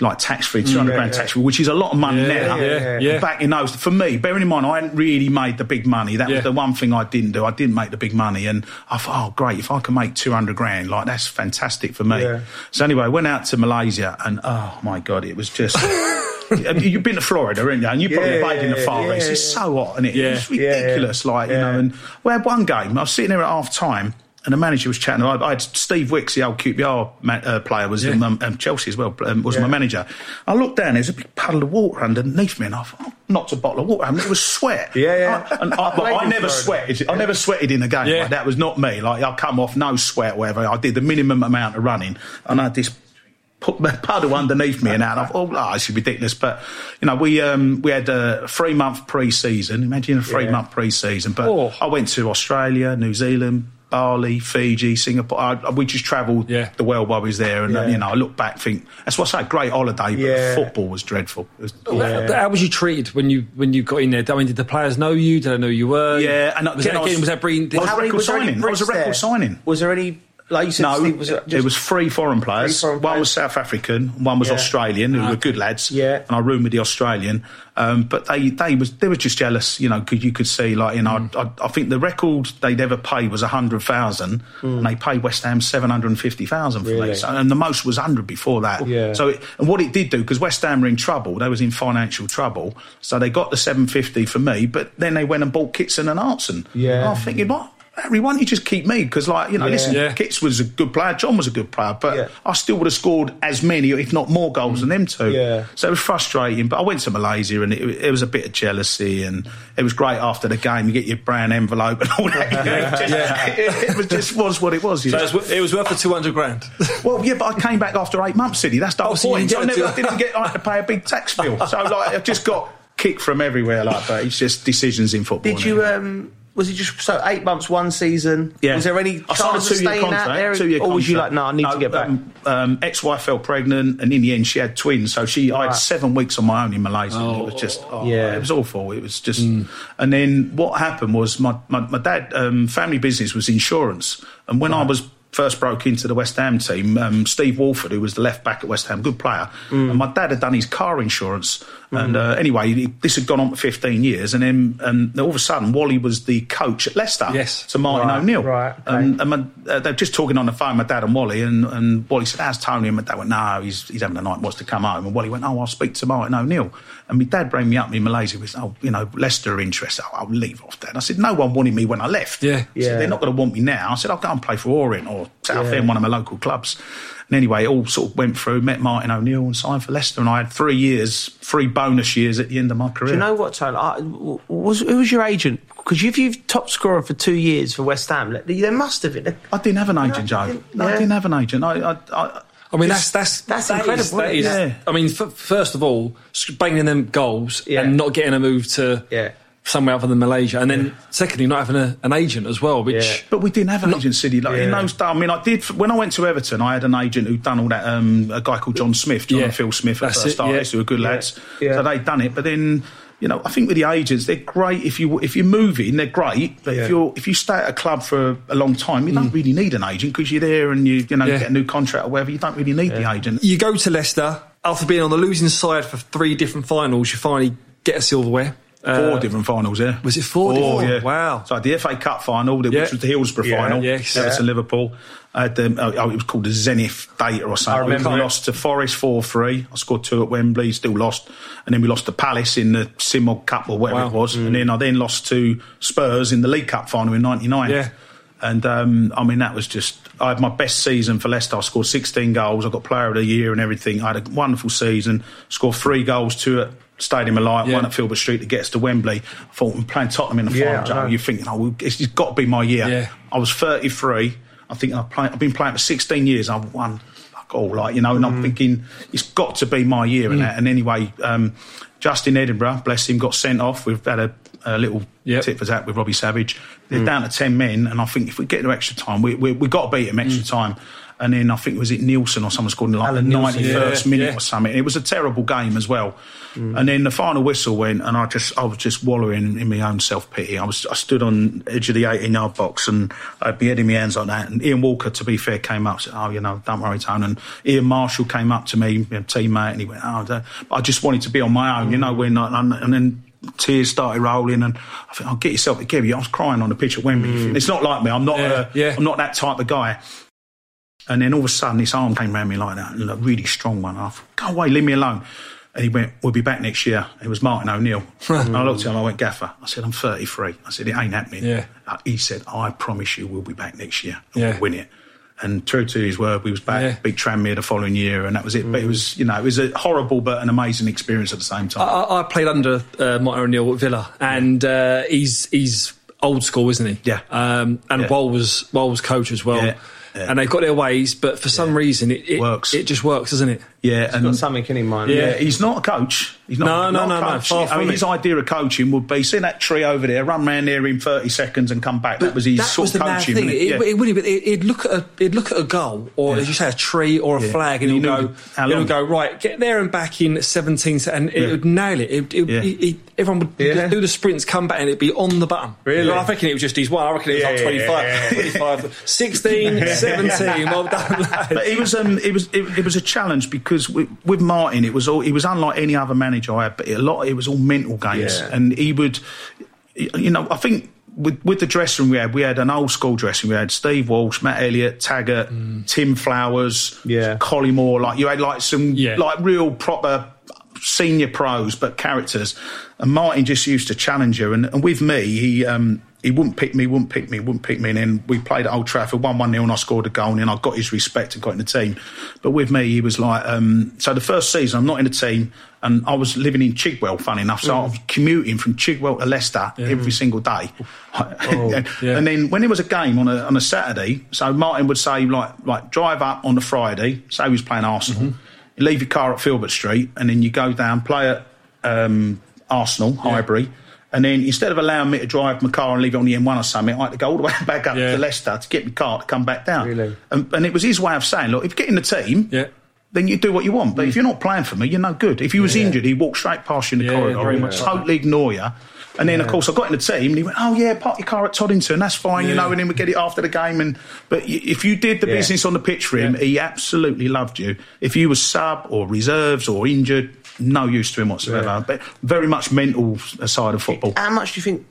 Like tax free, 200 mm, yeah, grand yeah. tax free, which is a lot of money Yeah, now. yeah, yeah. Back in those, for me, bearing in mind, I hadn't really made the big money. That was the one thing I didn't do. I didn't make the big money, and I thought, oh great, if I can make two hundred grand, like that's fantastic for me. So anyway, I went out to Malaysia, and oh my god, it was just. You've been to Florida, haven't you? And you've probably Yeah, played in the Far yeah, East. It's yeah. so hot, and it, Yeah. it was Yeah, yeah. ridiculous. Like you know, and we had one game. I was sitting there at half time. And the manager was chatting. I, I had Steve Wicks, the old QPR ma- uh, player, was Yeah. in um, um, Chelsea as well. Um, was Yeah. my manager. I looked down. There's a big puddle of water underneath me, and I thought, oh, knocked a bottle of water. I mean, it was sweat. Yeah, yeah. I, and I, I never sweated. I never sweated in a game. Yeah. Like, that was not me. Like I come off no sweat, whatever. I did the minimum amount of running, and I had this put puddle underneath me and out. I thought, oh, this is ridiculous. But you know, we um, we had a three month pre season. Imagine a three Yeah. month pre season. But Oh. I went to Australia, New Zealand. Bali, Fiji, Singapore. I, we just travelled Yeah. the world while we was there, and uh, Yeah. you know, I look back, think that's what I say, great holiday. But Yeah. football was dreadful. Was How- was you treated when you when you got in there? I mean, did the players know you? Did they know you were? Yeah, and was again, that, I was- was that brilliant? Well, How many- record was any signing. Was a record there? signing. Was there any, like you said, No, Steve, was it, it was three foreign players. Three foreign one players. was South African, one was Yeah. Australian, who Ah, were good lads. Yeah. and I roomed with the Australian. Um, but they, they was they were just jealous, you know, because you could see, like, you know, Mm. I, I, I think the record they'd ever pay was a hundred thousand, and they paid West Ham seven hundred and fifty thousand for Mm. Really? me. And the most was hundred before that. Yeah. So, it, and what it did do, because West Ham were in trouble, they was in financial trouble, so they got the seven fifty for me. But then they went and bought Kitson and Hartson. Yeah. And I'm thinking, what? Harry, why don't you just keep me? Because, like, you know, Yeah. listen, Yeah. Kits was a good player, John was a good player, but Yeah. I still would have scored as many, if not more goals than them two. Yeah. So it was frustrating. But I went to Malaysia and it, it was a bit of jealousy, and it was great after the game. You get your brown envelope and all that. You know, it, just, it, it was just was what it was. You So know? it was, worth the two hundred grand. Well, yeah, but I came back after eight months, City. That's the Oh, whole so you point. didn't I, never, I didn't get I had to pay a big tax bill. So like, I've just got kicked from everywhere. Like, but it's just decisions in football. Did innit? you um was it just so eight months, one season? Yeah. Was there any I signed a chance of two-year staying out contract, there? two-year or was you like, no, I need No, to get back? Um, um, ex-wife fell pregnant, and in the end, she had twins. So she, I had seven weeks on my own in Malaysia. and it was just, oh, Yeah. it was awful. It was just, and then what happened was my my, my dad, um, family business was insurance, and when I was first broke into the West Ham team, um, Steve Walford, who was the left back at West Ham, good player, and my dad had done his car insurance. And uh, anyway, this had gone on for 15 years, and then and all of a sudden, Wally was the coach at Leicester Yes. to Martin Right, O'Neill. right, okay. And, and my, uh, they're just talking on the phone, my dad and Wally, and, and Wally said, How's Tony? And my dad went, No, he's, he's having a night, wants to come home. And Wally went, Oh, I'll speak to Martin O'Neill. And my dad rang me up in Malaysia with, Oh, you know, Leicester are interested. Oh, I'll leave off that. I said, No one wanted me when I left. Yeah. He said, Yeah. They're not going to want me now. I said, I'll go and play for Orient or Southend, one of my local clubs. And anyway, it all sort of went through, met Martin O'Neill and signed for Leicester. And I had three years, three bonus years at the end of my career. Do you know what, Tony? I, w- was who was your agent? Because if you've top scorer for two years for West Ham, like, there must have been. I didn't have an agent, Joe. No, I didn't have an agent. I, I, I, I mean, that's that's that's that incredible, is- that isn't is- it? I mean, f- first of all, sc- banging them goals Yeah. and not getting a move to Yeah. somewhere other than Malaysia, and then secondly, not having a, an agent as well, which. Yeah. But we didn't have an agent, City. Like, In Yeah. those days, I mean, I did when I went to Everton. I had an agent who'd done all that. Um, a guy called John Smith, John Yeah. and Phil Smith, at That's first it, started, yeah. who were good lads. Yeah. So they'd done it. But then, you know, I think with the agents, they're great if you if you're moving, they're great. But Yeah. if you're if you stay at a club for a long time, you don't really need an agent because you're there and you you know Mm. Yeah. get a new contract or whatever. You don't really need the agent. You go to Leicester after being on the losing side for three different finals. You finally get a silverware. Four Uh, different finals, yeah. was it four Four, different? yeah. Wow. So I had the FA Cup final, the- Yeah. which was the Hillsborough Yeah. final, Yes. Everton Liverpool. I had the, oh, it was called the Zenith Data or something. remember we lost to Forest 4 3. I scored two at Wembley, still lost. And then we lost to Palace in the Simod Cup or whatever Wow. it was. And then I then lost to Spurs in the League Cup final in 99. Yeah. And um, I mean, that was just. I had my best season for Leicester. I scored 16 goals. I got Player of the Year and everything. I had a wonderful season. Scored three goals, two at Stadium of Light, Yeah. one at Filbert Street to get us to Wembley. I thought, I'm playing Tottenham in the Yeah, final. You're thinking, oh, well, it's, it's got to be my year. Yeah. I was 33. I think I've, play, I've been playing for 16 years. I've won fuck all, like, you know, and Mm. I'm thinking, it's got to be my year. And, that. and anyway, um, Justin Edinburgh, bless him, got sent off. We've had a, a little Yep. tip for that with Robbie Savage. They're Mm. down to 10 men, and I think if we get to extra time, we, we, we've got to beat them extra time. And then I think, was it Nielsen or someone scored in like Alan the 91st yeah, minute yeah. or something. It was a terrible game as well. And then the final whistle went, and I just I was just wallowing in my own self pity. I was I stood on edge of the 18 yard box and I'd be head in my hands like that. And Ian Walker, to be fair, came up and said, "Oh, you know, don't worry, Tone." And Ian Marshall came up to me, my teammate, and he went, "Oh, I just wanted to be on my own, you know." When and, and then. Tears started rolling, and I think, "I'll get yourself together." I was crying on the pitch at Wembley. It's not like me. I'm not. Yeah, uh, yeah. I'm not that type of guy. And then all of a sudden, this arm came around me like that, and a really strong one. I thought, go away, leave me alone. And he went, we'll be back next year. It was Martin O'Neill. and I looked at him, I went, Gaffer. I said, I'm 33. I said, it ain't happening. Yeah. Uh, He said, I promise you we'll be back next year. and Yeah. We'll win it. And true to his word, we was back, Yeah. beat Tranmere the following year, and that was it. But it was, you know, it was a horrible but an amazing experience at the same time. I, I played under uh, Martin O'Neill at Villa, and uh, he's he's old school, isn't he? Yeah. Um, and Yeah. Wall was Wall was coach as well. Yeah. And they've got their ways, but for some reason it, it Works. It just works, doesn't it? Yeah, Got and something in mind. Yeah, he's not a coach. He's not, No, not no, a no, no, coach. far I mean, his idea of coaching would be see that tree over there, run round there in thirty seconds and come back. that was his that sort was of coaching. thing. It? Yeah. it, would it, he'd look at a, he'd look at a goal, or as you say, a tree or a Yeah. flag, and And he'll go, he'll go right, get there and back in seventeen, and it Yeah. would nail it. It, it, Yeah. he- he- everyone would Yeah. do the sprints, come back, and it'd be on the button. Really? I reckon it was just his one. I reckon it was like Yeah, 25, yeah, yeah. 25, 16, 17. Well done, lad. But it was um, it was it, it was a challenge because with, with Martin, it was all he was unlike any other manager I had. But a lot, it was all mental games, Yeah. and he would, you know, I think. With, with the dressing room we had, we had an old school dressing. We had Steve Walsh, Matt Elliott, Taggart, Tim Flowers, Yeah. Collymore. Like you had like some Yeah. like real proper senior pros, but characters. And Martin just used to challenge you. And, and with me, he um, he wouldn't pick me, wouldn't pick me, wouldn't pick me. And then we played at Old Trafford, 1 1 0, and I scored a goal. And then I got his respect and got in the team. But with me, he was like, um, so the first season, I'm not in the team. And I was living in Chigwell, funny enough. So I was commuting from Chigwell to Leicester every single day. and, yeah. and then when there was a game on a, on a Saturday, so Martin would say, like, like drive up on the Friday, say he was playing Arsenal, you leave your car at Filbert Street, and then you go down, play at um, Arsenal, Highbury, And then instead of allowing me to drive my car and leave it on the M1 or something, I had to go all the way back up Yeah. to Leicester to get my car to come back down. Really? And, and it was his way of saying, look, if you get in the team, Yeah. then you do what you want. But if mm. you're not playing for me, you're no good. If he was injured, he walked straight past you in the Yeah, corridor. He would totally ignore you. And then, of course, I got in the team, and he went, "Oh yeah, park your car at Toddington. That's fine, you know." And then we get it after the game. And but y- if you did the Yeah. business on the pitch for him, Yeah. he absolutely loved you. If you were sub or reserves or injured, no use to him whatsoever. But very much mental side of football. How much do you think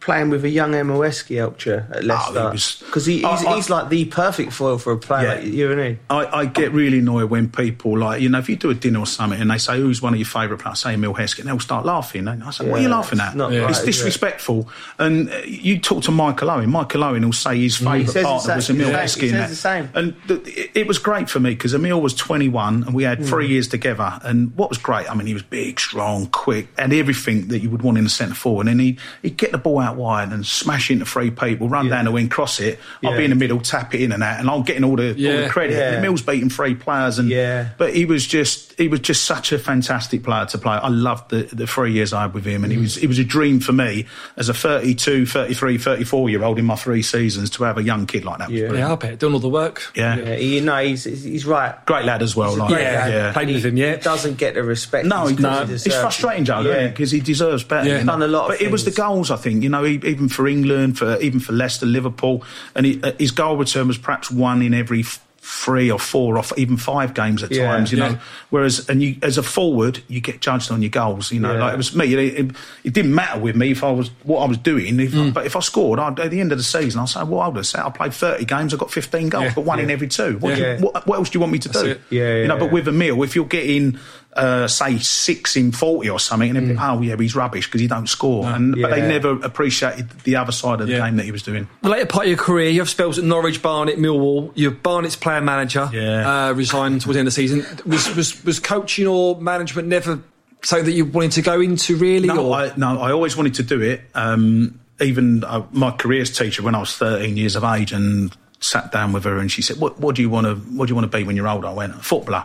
playing with a young Emile Heskey you at Leicester? Oh, Because he, he's, I- I- he's like the perfect foil for a player Yeah. like you and he. I, I get really annoyed when people like you know if you do a dinner or something and they say who's one of your favourite players, say Emile Heskey, and they'll start laughing. And I say, what are you laughing at? it's right, it's is it? disrespectful. And uh, you talk to Michael Owen. Michael Owen will say his favourite says the partner was Emile he says the same. And th- it, was great for me because Emile was 21 and we had three years together. And what was great, I mean, he was big, strong, quick, and everything that you would want in a centre forward. And he'd, he'd get the ball out wide and smash into three people, run down the wing, cross it. I'd be in the middle, tap it in and that, and I'm getting all the, all the credit. Yeah. Emile's beating three players, and Yeah. but he was just he was just such a fantastic player to play. I loved the, the three years I had with him, and he mm. was it was a dream for me as a 32, 33, 34 year old in my three seasons to have a young kid like that. Yeah. Yeah, I bet. Doing all the work. yeah. Yeah, he, no, he's, he's right. Great lad as well. Like, great Yeah, played with him, yeah. He doesn't get the respect. No, he's no, to it's frustrating, Joe, Yeah. because he deserves better. Yeah. you know. Done a lot of but it was the goals, I think. You know, he, even for England, for even for Leicester, Liverpool, and he, uh, his goal return was perhaps one in every three or four or even five games at Yeah. times. You Yeah. know, whereas and you as a forward, you get judged on your goals. You know, Yeah. like it was me. It, it, it didn't matter with me if I was what I was doing. If, Mm. But if I scored I'd, at the end of the season, I'll say, "What I would have said, I played thirty games, I got fifteen goals, Yeah. got one in every two. What, you- what, what else do you want me to That's do? it. Yeah, you know, but with Emile, if you're getting uh, say six in forty or something, and then Mm. oh yeah, he's rubbish because he don't score, and but they never appreciated the other side of the Yeah. game that he was doing. The later part of your career, you have spells at Norwich, Barnet, Millwall. You're Barnet's player manager. Yeah. Uh, resigned towards the end of the season. Was, was, was coaching or management never something that you wanted to go into, really? No, or? I, no, I always wanted to do it. Um, even uh, my careers teacher when I was 13 years of age and sat down with her and she said, "What, what do you want to What do you want to be when you're older?" I went, "A footballer."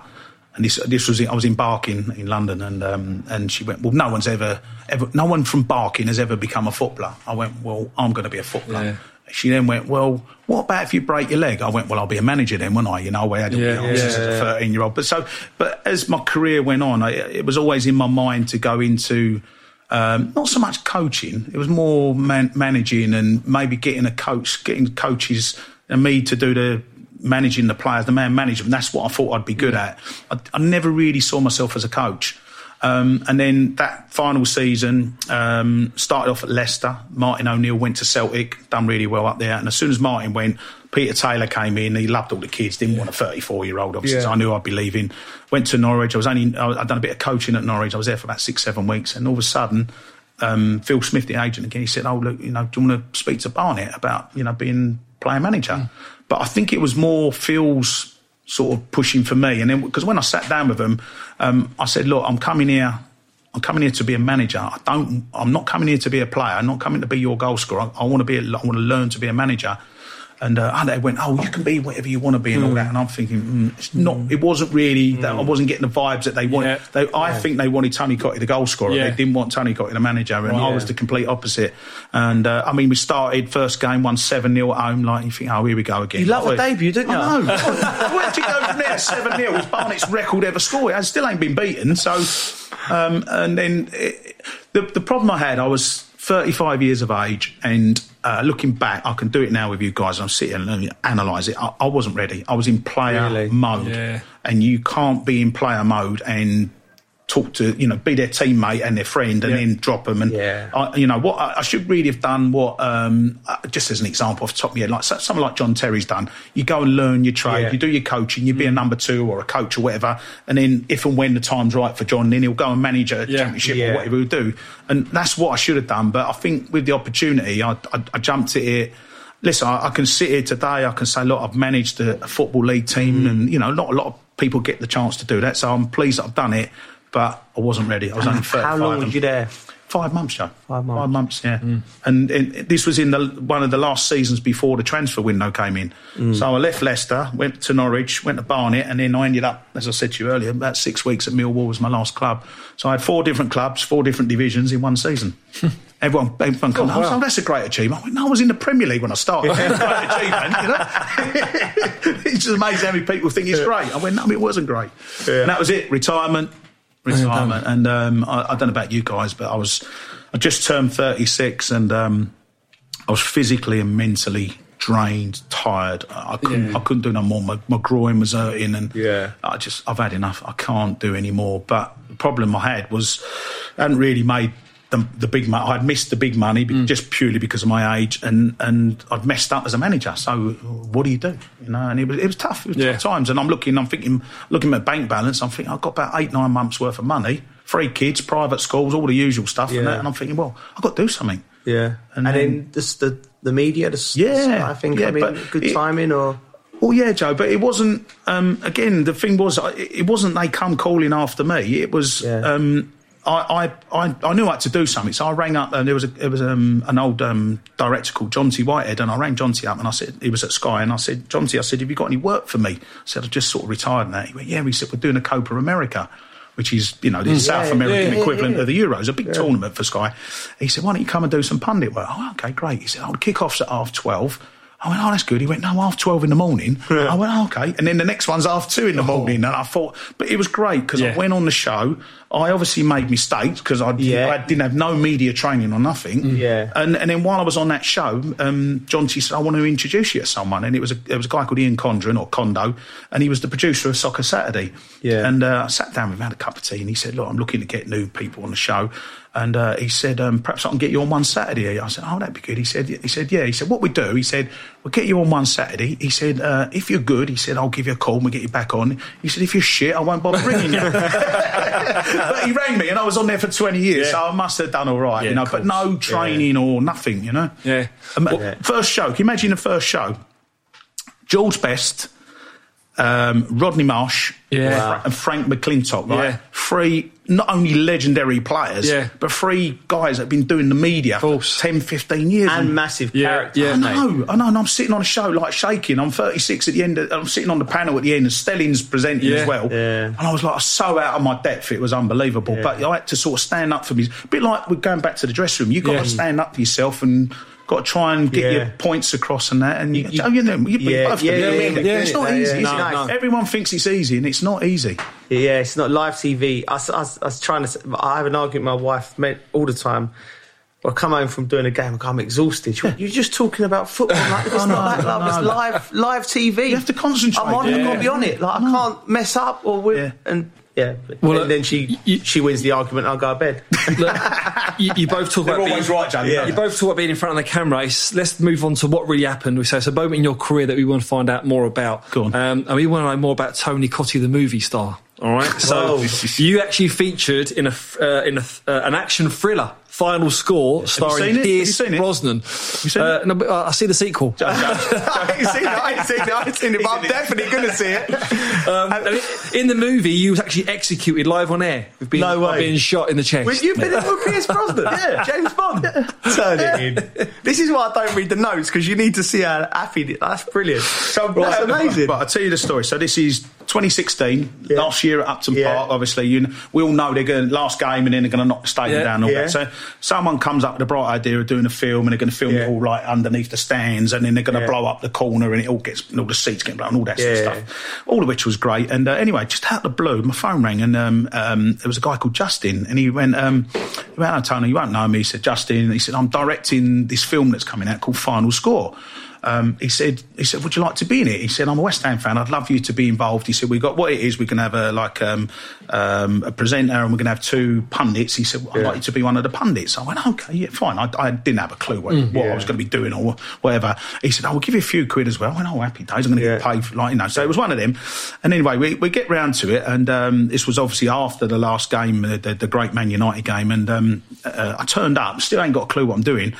And this this was I was in Barking in London, and um, and she went, "Well, no one's ever ever no one from Barking has ever become a footballer." I went, "Well, I'm going to be a footballer." Yeah. She then went, "Well, what about if you break your leg?" I went, "Well, I'll be a manager then, won't I?" You know, I had all Yeah, the answers yeah. as a 13 year old. But so, but as my career went on, I, it was always in my mind to go into um, not so much coaching. It was more man- managing and maybe getting a coach, getting coaches and me to do the managing the players, the man management. That's what I thought I'd be good at. I, I never really saw myself as a coach. Um, and then that final season um, started off at Leicester. Martin O'Neill went to Celtic, done really well up there. And as soon as Martin went, Peter Taylor came in. He loved all the kids. Didn't want a 34 year old. Obviously, Yeah. so I knew I'd be leaving. Went to Norwich. I was only I'd done a bit of coaching at Norwich. I was there for about six, seven weeks, and all of a sudden. Um, Phil Smith, the agent again, he said, "Oh, look, you know, do you want to speak to Barnet about, you know, being player manager?" But I think it was more Phil's sort of pushing for me. And then because when I sat down with him, um, I said, "Look, I'm coming here. I'm coming here to be a manager. I don't. I'm not coming here to be a player. I'm not coming to be your goal scorer. I, I want to be. A, I want to learn to be a manager." And, uh, they went, "Oh, you can be whatever you want to be," and all that. And I'm thinking, mm, it's not. It wasn't really that. I wasn't getting the vibes that they wanted. Yeah. They, I think they wanted Tony Cottee the goal scorer. Yeah. They didn't want Tony Cottee the manager, and I was the complete opposite. And uh, I mean, we started first game, one seven 0 at home. Like you think, oh, here we go again. You love a debut, didn't you? I know. Where'd you go from there? 7 0 was Barnet's record ever score. It still ain't been beaten. So, um, and then it, the, the problem I had, I was 35 years of age, and uh, looking back, I can do it now with you guys. I'm sitting and analyse it. I, I wasn't ready. I was in player Really? mode. Yeah. And you can't be in player mode and talk to you know be their teammate and their friend and Yeah. then drop them and Yeah. I, you know what I, I should really have done what um, uh, just as an example off the top of my head like so- someone like John Terry's done you go and learn your trade Yeah. you do your coaching you be a Mm. number two or a coach or whatever and then if and when the time's right for John then he'll go and manage a championship or whatever he'll do and that's what I should have done but I think with the opportunity I, I, I jumped at it Listen, I, can sit here today. I can say, look, I've managed a, a football league team, and you know, not a lot of people get the chance to do that. So I'm pleased that I've done it, but I wasn't ready. I was only 35. How long were you there? Five months, Joe. Five months. Five months, yeah. Mm. And, and this was in the one of the last seasons before the transfer window came in. Mm. So I left Leicester, went to Norwich, went to Barnet, and then I ended up, as I said to you earlier, about six weeks at Millwall was my last club. So I had four different clubs, four different divisions in one season. Everyone, everyone Oh, wow. oh, that's a great achievement. I went, no, I was in the Premier League when I started. Great achievement, you know. it's just amazing how many people think it's great. I went, no, it wasn't great. And that was it. Retirement, retirement. And um, I, I don't know about you guys, but I was, I just turned 36 and um, I was physically and mentally drained, tired. I couldn't, Yeah. I couldn't do no more. My, my groin was hurting, and Yeah. I just, I've had enough. I can't do any more. But the problem I had was, I hadn't really made the, the big money. I'd missed the big money be- just purely because of my age, and and I'd messed up as a manager. So what do you do? You know, and it was it was tough. It was Yeah. tough times. And I'm looking, I'm thinking, looking at bank balance. I'm thinking I've got about eight, nine months worth of money. Three kids, private schools, all the usual stuff, and, that, and I'm thinking, well, I've got to do something. Yeah, And and, then- the, the media, the Yeah, I think yeah, I mean good it- timing or Well, yeah, Joe, but it wasn't. Um, again, the thing was, it wasn't they come calling after me. It was. Yeah. Um, I, I, I, I knew I had to do something, so I rang up, and there was a, there was um, an old um, director called John T. Whitehead, and I rang John T. up, and I said he was at Sky, and I said, John T. I said, have you got any work for me? I said, I just sort of retired, and that. He went, yeah. We said, we're doing a Copa America. Which is, you know, the South American yeah, equivalent yeah. of the Euros, a big tournament for Sky. He said, "Why don't you come and do some pundit work?" Oh, okay, great. He said, I'll kick-off's at half 12. I went, oh, that's good. He went, no, half 12 in the morning. I went, oh, okay. And then the next one's half two in the morning. And I thought, but it was great because Yeah. I went on the show. I obviously made mistakes because I, Yeah. I didn't have no media training or nothing. Yeah. And, and then while I was on that show, um, John T said, I want to introduce you to someone. And it was a, it was a guy called Ian Condren or Condo. And he was the producer of Soccer Saturday. Yeah. And uh, I sat down with him, had a cup of tea. And he said, look, I'm looking to get new people on the show. And uh, he said, um, perhaps I can get you on one Saturday. I said, oh, that'd be good. He said, he said, yeah. He said, what we do, he said, we'll get you on one Saturday. He said, uh, if you're good, he said, I'll give you a call and we'll get you back on. He said, if you're shit, I won't bother ringing you. but he rang me and I was on there for 20 years, Yeah. so I must have done all right, Yeah, you know, but no training or nothing, you know. Yeah. Um, Well- First show, can you imagine the first show? George Best, um, Rodney Marsh, Yeah. And Frank McLintock, right? Yeah. Three not only legendary players, Yeah. but three guys that have been doing the media for 10, 15 years. and massive Yeah, character. yeah. I know, I know, and I'm sitting on a show like shaking. I'm 36 at the end. Of, I'm sitting on the panel at the end, and Stelling's presenting Yeah, as well. yeah. And I was like so out of my depth, it was unbelievable. But I had to sort of stand up for me. A bit like we're going back to the dressing room. You've got Yeah. to stand up for yourself and. Got to try and get Yeah. your points across and that, and you, you- oh, you know, you, yeah, both yeah, You know what I yeah, yeah, it's not yeah, easy. yeah. No, no. Everyone thinks it's easy, and it's not easy. Yeah, it's not live TV. I, was- I, I was trying to. I have an argument with my wife all the time. I come home from doing a game, I'm exhausted. You're just talking about football. Like, it's Oh, no, not that, love. It's no. live, live TV. You have to concentrate. I'm on. I've Yeah. got to be on it. Like I can't mess up or Yeah. and yeah. Well, and then she you- she wins the argument. I'll go to bed. Look, you, you both talk They're about always being, right, Jamie. You both talk about being in front of the camera. It's, let's move on to what really happened. We say it's a moment in your career that we want to find out more about. Go on. Um, and we want to know more about Tony Cottee, the movie star. All right. So Whoa. you actually featured in a f- uh, in a, uh, an action thriller. Final score, starring seen it? Have you Pierce seen it? Brosnan. seen uh, it? No, but, uh, I see the sequel. I ain't seen it. I ain't seen it. I ain't seen it. But I'm definitely going to see it. Um, in the movie, you was actually executed live on air. With being, No by way. being shot in the chest. Well, you've been in with Pierce Brosnan, yeah, James Bond. Turn it in. This is why I don't read the notes because you need to see how happy. That's brilliant. So that's amazing. But I'll tell you the story. So this is 2016, Yeah. last year at Upton Yeah. Park. Obviously, you kn- we all know they're going last game and then they're going to knock the stadium Yeah. down. And all that. So someone comes up with a bright idea of doing a film and they're going to film it all like underneath the stands and then they're going to blow up the corner and it all gets and all the seats get blown, and all that sort of stuff. All of which was great. And uh, anyway, just out of the blue, my phone rang and um, um, there was a guy called Justin and he went, um, he went, "Oh, Tony, you won't know me." He said, "Justin," and he said, "I'm directing this film that's coming out called Final Score." Um, he said, he said, would you like to be in it? He said, I'm a West Ham fan. I'd love you to be involved. He said, we've got what it is. We can have a like um, um, a presenter and we're going to have two pundits. He said, well, I'd Yeah. like you to be one of the pundits. I went, okay, yeah, fine. I, I didn't have a clue what, what I was going to be doing or whatever. He said, I will give you a few quid as well. I went, oh, happy days. I'm going to get paid for like, you know. So it was one of them. And anyway, we, we get round to it. And um, this was obviously after the last game, uh, the, the great Man United game. And um, uh, I turned up, still ain't got a clue what I'm doing.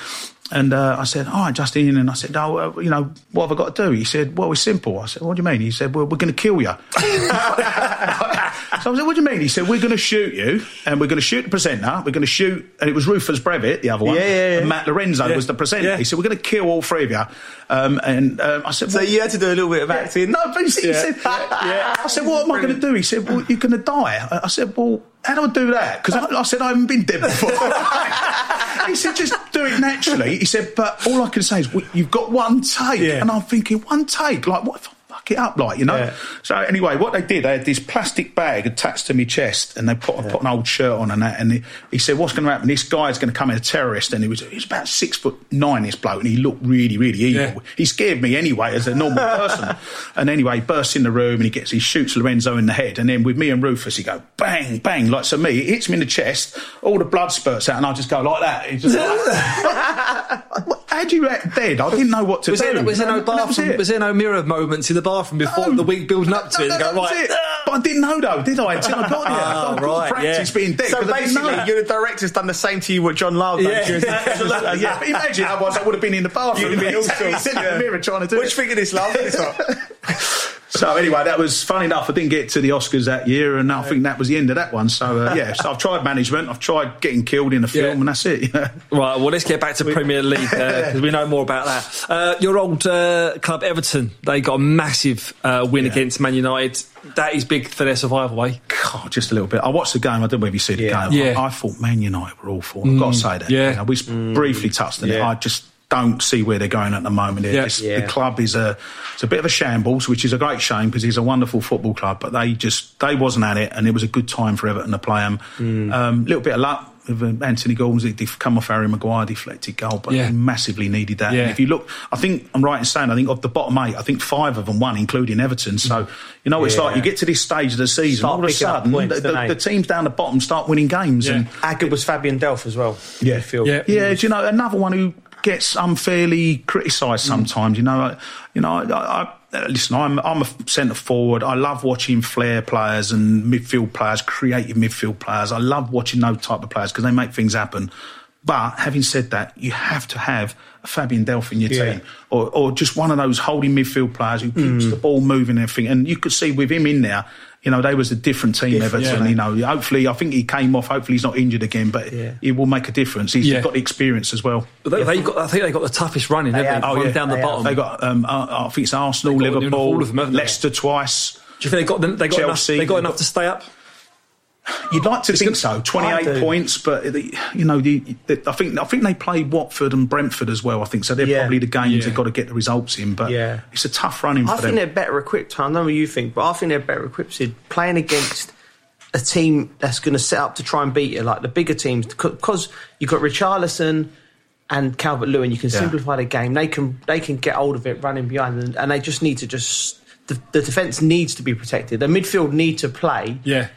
And uh, I said, all right, Justin. And I said, oh, uh, you know, what have I got to do? He said, well, it's simple. I said, what do you mean? He said, well, we're going to kill you. So I said, what do you mean? He said, we're going to shoot you, and we're going to shoot the presenter. We're going to shoot, and it was Rufus Brevett, the other one. Yeah, yeah, yeah. And Matt Lorenzo Yeah. was the presenter. Yeah. He said, we're going to kill all three of you. Um, and um, I said, So "What?" you had to do a little bit of acting. No, but he said, he said I said, what am I going to do? He said, well, you're going to die. I- said, well, how do I do that? Because I, I said, I haven't been dead before. he said, just do it naturally. He said, but all I can say is, well, you've got one take. Yeah. And I'm thinking, one take? Like, what if I fuck it up, like, you know? Yeah. So anyway, what they did, they had this plastic bag attached to my chest and they put, I put an old shirt on and that. And he, he said, what's going to happen? This guy's going to come in a terrorist. And he was, he was about six foot nine, this bloke, and he looked really, really evil. Yeah. He scared me anyway as a normal person. and anyway, he bursts in the room and he gets he shoots Lorenzo in the head. And then with me and Rufus, he go bang, bang. Like so, me, it hits me in the chest. All the blood spurts out, and I just go like that. He just like, how do you act dead? I didn't know what to Was do. there, was there no And that was bathroom? Was there no mirror moments in the bathroom before No. the week building up to No, it? no, go that right. it. But I didn't know though, did I? Until I got here. Ah, I right, practice yeah. being dead. So 'cause I didn't know basically, that. your director's done the same to you what John Lyall done. Yeah. during- Absolutely, yeah. But imagine otherwise I would have been in the bathroom. You'd have been all sorts, sitting in the mirror trying to do What do it. you think this, Lyall? So anyway, that was fun enough. I didn't get to the Oscars that year, and I think that was the end of that one. So uh, yeah, so I've tried management, I've tried getting killed in a film, Yeah. and that's it. Right, well, let's get back to Premier League because we know more about that. Uh, your old uh, club, Everton, they got a massive uh, win Yeah. against Man United. That is big for their survival, eh? God, just a little bit. I watched the game. I don't know if you see the Yeah. game. Yeah. Mm. I, I thought Man United were awful. I've got to say that. yeah. You know, we s- briefly touched on it. I just don't see where they're going at the moment. Yeah. just- Yeah. The club is a it's a bit of a shambles, which is a great shame because he's a wonderful football club. But they just they wasn't at it, and it was a good time for Everton to play them. A Mm. um, little bit of luck. With uh, Anthony Gordon's it def- come off Harry Maguire deflected goal, but Yeah. he massively needed that. Yeah. And if you look, I think I'm right in saying I think of the bottom eight, I think five of them won, including Everton. So you know, it's Yeah. like you get to this stage of the season, Start all of a sudden points, the, the, the teams down the bottom start winning games, Yeah. and How good was Fabian Delph as well? Yeah. I. Yeah. yeah, do you know another one who gets unfairly criticised sometimes? You know, I, you know, I, I, listen, I'm I'm a centre forward. I love watching flair players and midfield players, creative midfield players. I love watching those type of players because they make things happen. But having said that, you have to have a Fabian Delph in your Yeah. team, or, or just one of those holding midfield players who keeps mm. the ball moving and everything. And you could see with him in there, you know, they was a different team, Different, Everton. yeah. You know, hopefully, I think he came off. Hopefully, he's not injured again, but Yeah. it will make a difference. He's Yeah. got the experience as well. But they, they got, I think they got the toughest running, They haven't they? have. From Oh, yeah. down the They bottom. They got, um, uh, I think it's Arsenal, They've got Liverpool, all of them, haven't they? Leicester twice. Do you think they got them- they got enough? They got enough to stay up. You'd like to think good. so. Twenty-eight points, but you know, the, the, I think I think they play Watford and Brentford as well. I think so. They're Yeah. probably the games Yeah. they've got to get the results in. But Yeah. it's a tough running I for think them. they're better equipped. I don't know what you think, but I think they're better equipped Sid, playing against a team that's going to set up to try and beat you, like the bigger teams, because you've got Richarlison and Calvert Lewin. You can Yeah. simplify the game. They can they can get hold of it running behind, and, and they just need to just the, the defense needs to be protected. The midfield need to play. Yeah.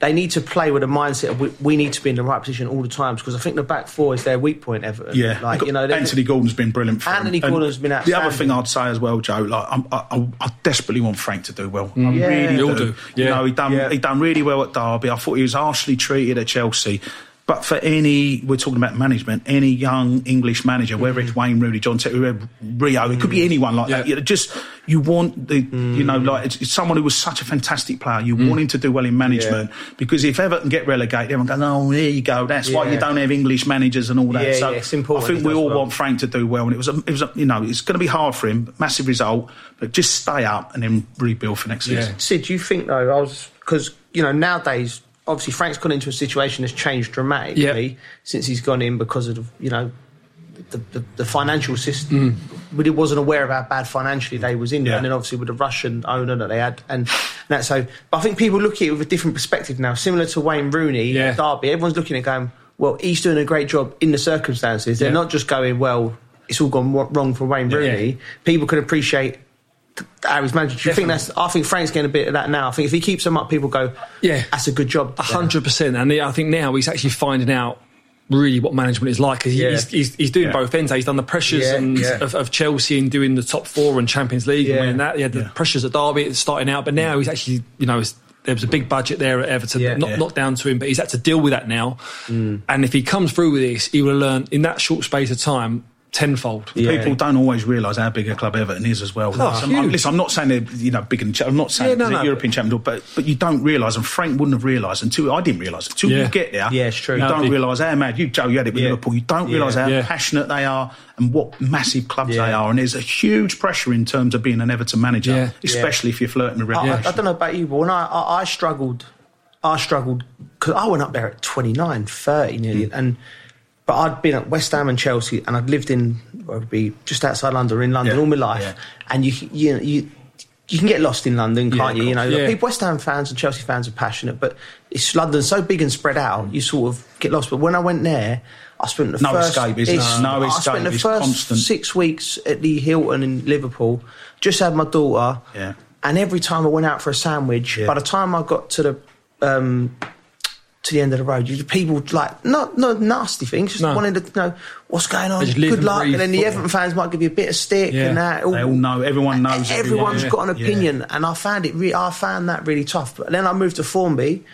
They need to play with a mindset of we, we need to be in the right position all the times because I think the back four is their weak point. Everton, Yeah, like you know, Anthony Gordon's been brilliant. For Anthony him. And Gordon's been The other thing I'd say as well, Joe, like I'm, I, I, I desperately want Frank to do well. I mm. Yeah. really all do. do, yeah. You know, he done Yeah. he done really well at Derby. I thought he was harshly treated at Chelsea. But for any, we're talking about management, any young English manager, whether it's mm-hmm. Wayne Rooney, John Terry, whoever, Rio, it could be mm. anyone like that. You know, just you want the, you know, like it's, it's someone who was such a fantastic player. You mm. want him to do well in management because if Everton get relegated, everyone goes, "Oh, there you go." That's why you don't have English managers and all that. Yeah, so yeah, it's important I think we all well. want Frank to do well, and it was a, it was a, you know it's going to be hard for him, massive result, but just stay up and then rebuild for next Yeah. season. Sid, do you think though? I was because you know nowadays, obviously Frank's gone into a situation that's changed dramatically since he's gone in because of you know the, the, the financial system. Mm. But he wasn't aware of how bad financially they was in, Yeah. and then obviously with the Russian owner that they had, and that so. But I think people look at it with a different perspective now, similar to Wayne Rooney Yeah. at Derby. Everyone's looking at going, well, he's doing a great job in the circumstances. They're Yeah. not just going, well, it's all gone wrong for Wayne Rooney. People can appreciate how he's managed. Do you think that's? I think Frank's getting a bit of that now. I think if he keeps them up, people go, Yeah. that's a good job." A hundred percent, and I think now he's actually finding out really what management is like. 'cause He, Yeah. he's, he's, he's doing Yeah. both ends. He's done the pressures Yeah, and yeah. Of, of Chelsea and doing the top four and Champions League Yeah. and winning that. He had the Yeah. pressures at Derby starting out, but now he's actually, you know, it's, there was a big budget there at Everton, Yeah. not Yeah. not down to him, but he's had to deal with that now. Mm. And if he comes through with this, he will have learned in that short space of time tenfold. Yeah. People don't always realise how big a club Everton is as well. Oh, I'm, huge. I'm- listen, I'm not saying they're you know big and I'm not saying Yeah, no, they're no, European champion, but but you don't realise, and Frank wouldn't have realised until I didn't realise until Yeah. you get there. Yeah, it's true. You No, don't realise how mad you Joe. You had it with Yeah. Liverpool. You don't Yeah. realise how Yeah. passionate they are and what massive clubs Yeah. they are, and there's a huge pressure in terms of being an Everton manager, Yeah. especially if you're flirting with I, I, relegation. I don't know about you, but when I, I, I struggled, I struggled because I went up there at 29, 30 nearly, Mm. and but I'd been at West Ham and Chelsea, and I'd lived in would be just outside London, or in London Yeah, all my life, yeah. and you you you. You can get lost in London, can't you? of You know. Yeah. people, West Ham fans and Chelsea fans are passionate, but it's London so big and spread out. You sort of get lost. But when I went there, I spent the No first escape, it's- there? No I spent the first constant. six weeks at the Hilton in Liverpool. Just had my daughter, Yeah. and every time I went out for a sandwich, Yeah. by the time I got to the um, to the end of the road, you people like not not nasty things, just No. wanted to know what's going on. They just live Good luck, and then the football. Everton fans might give you a bit of stick Yeah. and that. They all know. Everyone knows. Everyone's everyone. got an Yeah. opinion, and I found it. Re- I found that really tough. But then I moved to Formby,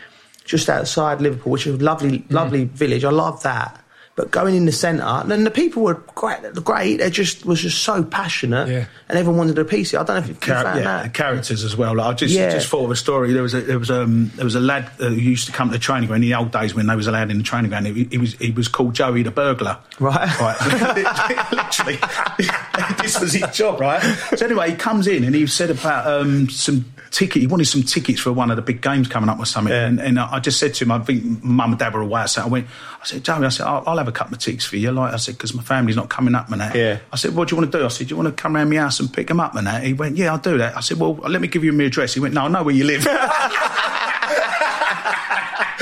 just outside Liverpool, which is a lovely, Mm. lovely village. I love that. But going in the centre, and then the people were great. Great. They just was just so passionate, Yeah. and everyone wanted a piece. I don't know if you Char- found yeah, that. characters as well. Like, I just Yeah. just thought of a story. There was a there was um there was a lad who used to come to the training ground in the old days when they was allowed in the training ground. He, he was he was called Joey the burglar. Right. Right. Literally, this was his job, right? So anyway, he comes in and he said about um some ticket. He wanted some tickets for one of the big games coming up or something. Yeah. And, and I just said to him, I think mum and dad were away. So I went. I said, Joey, I said, I'll, I'll have a couple of tickets for you. Like I said, because my family's not coming up man. Yeah. I said, what do you want to do? I said, do you want to come round my house and pick them up man? He went, yeah, I'll do that. I said, well, let me give you my address. He went, no, I know where you live.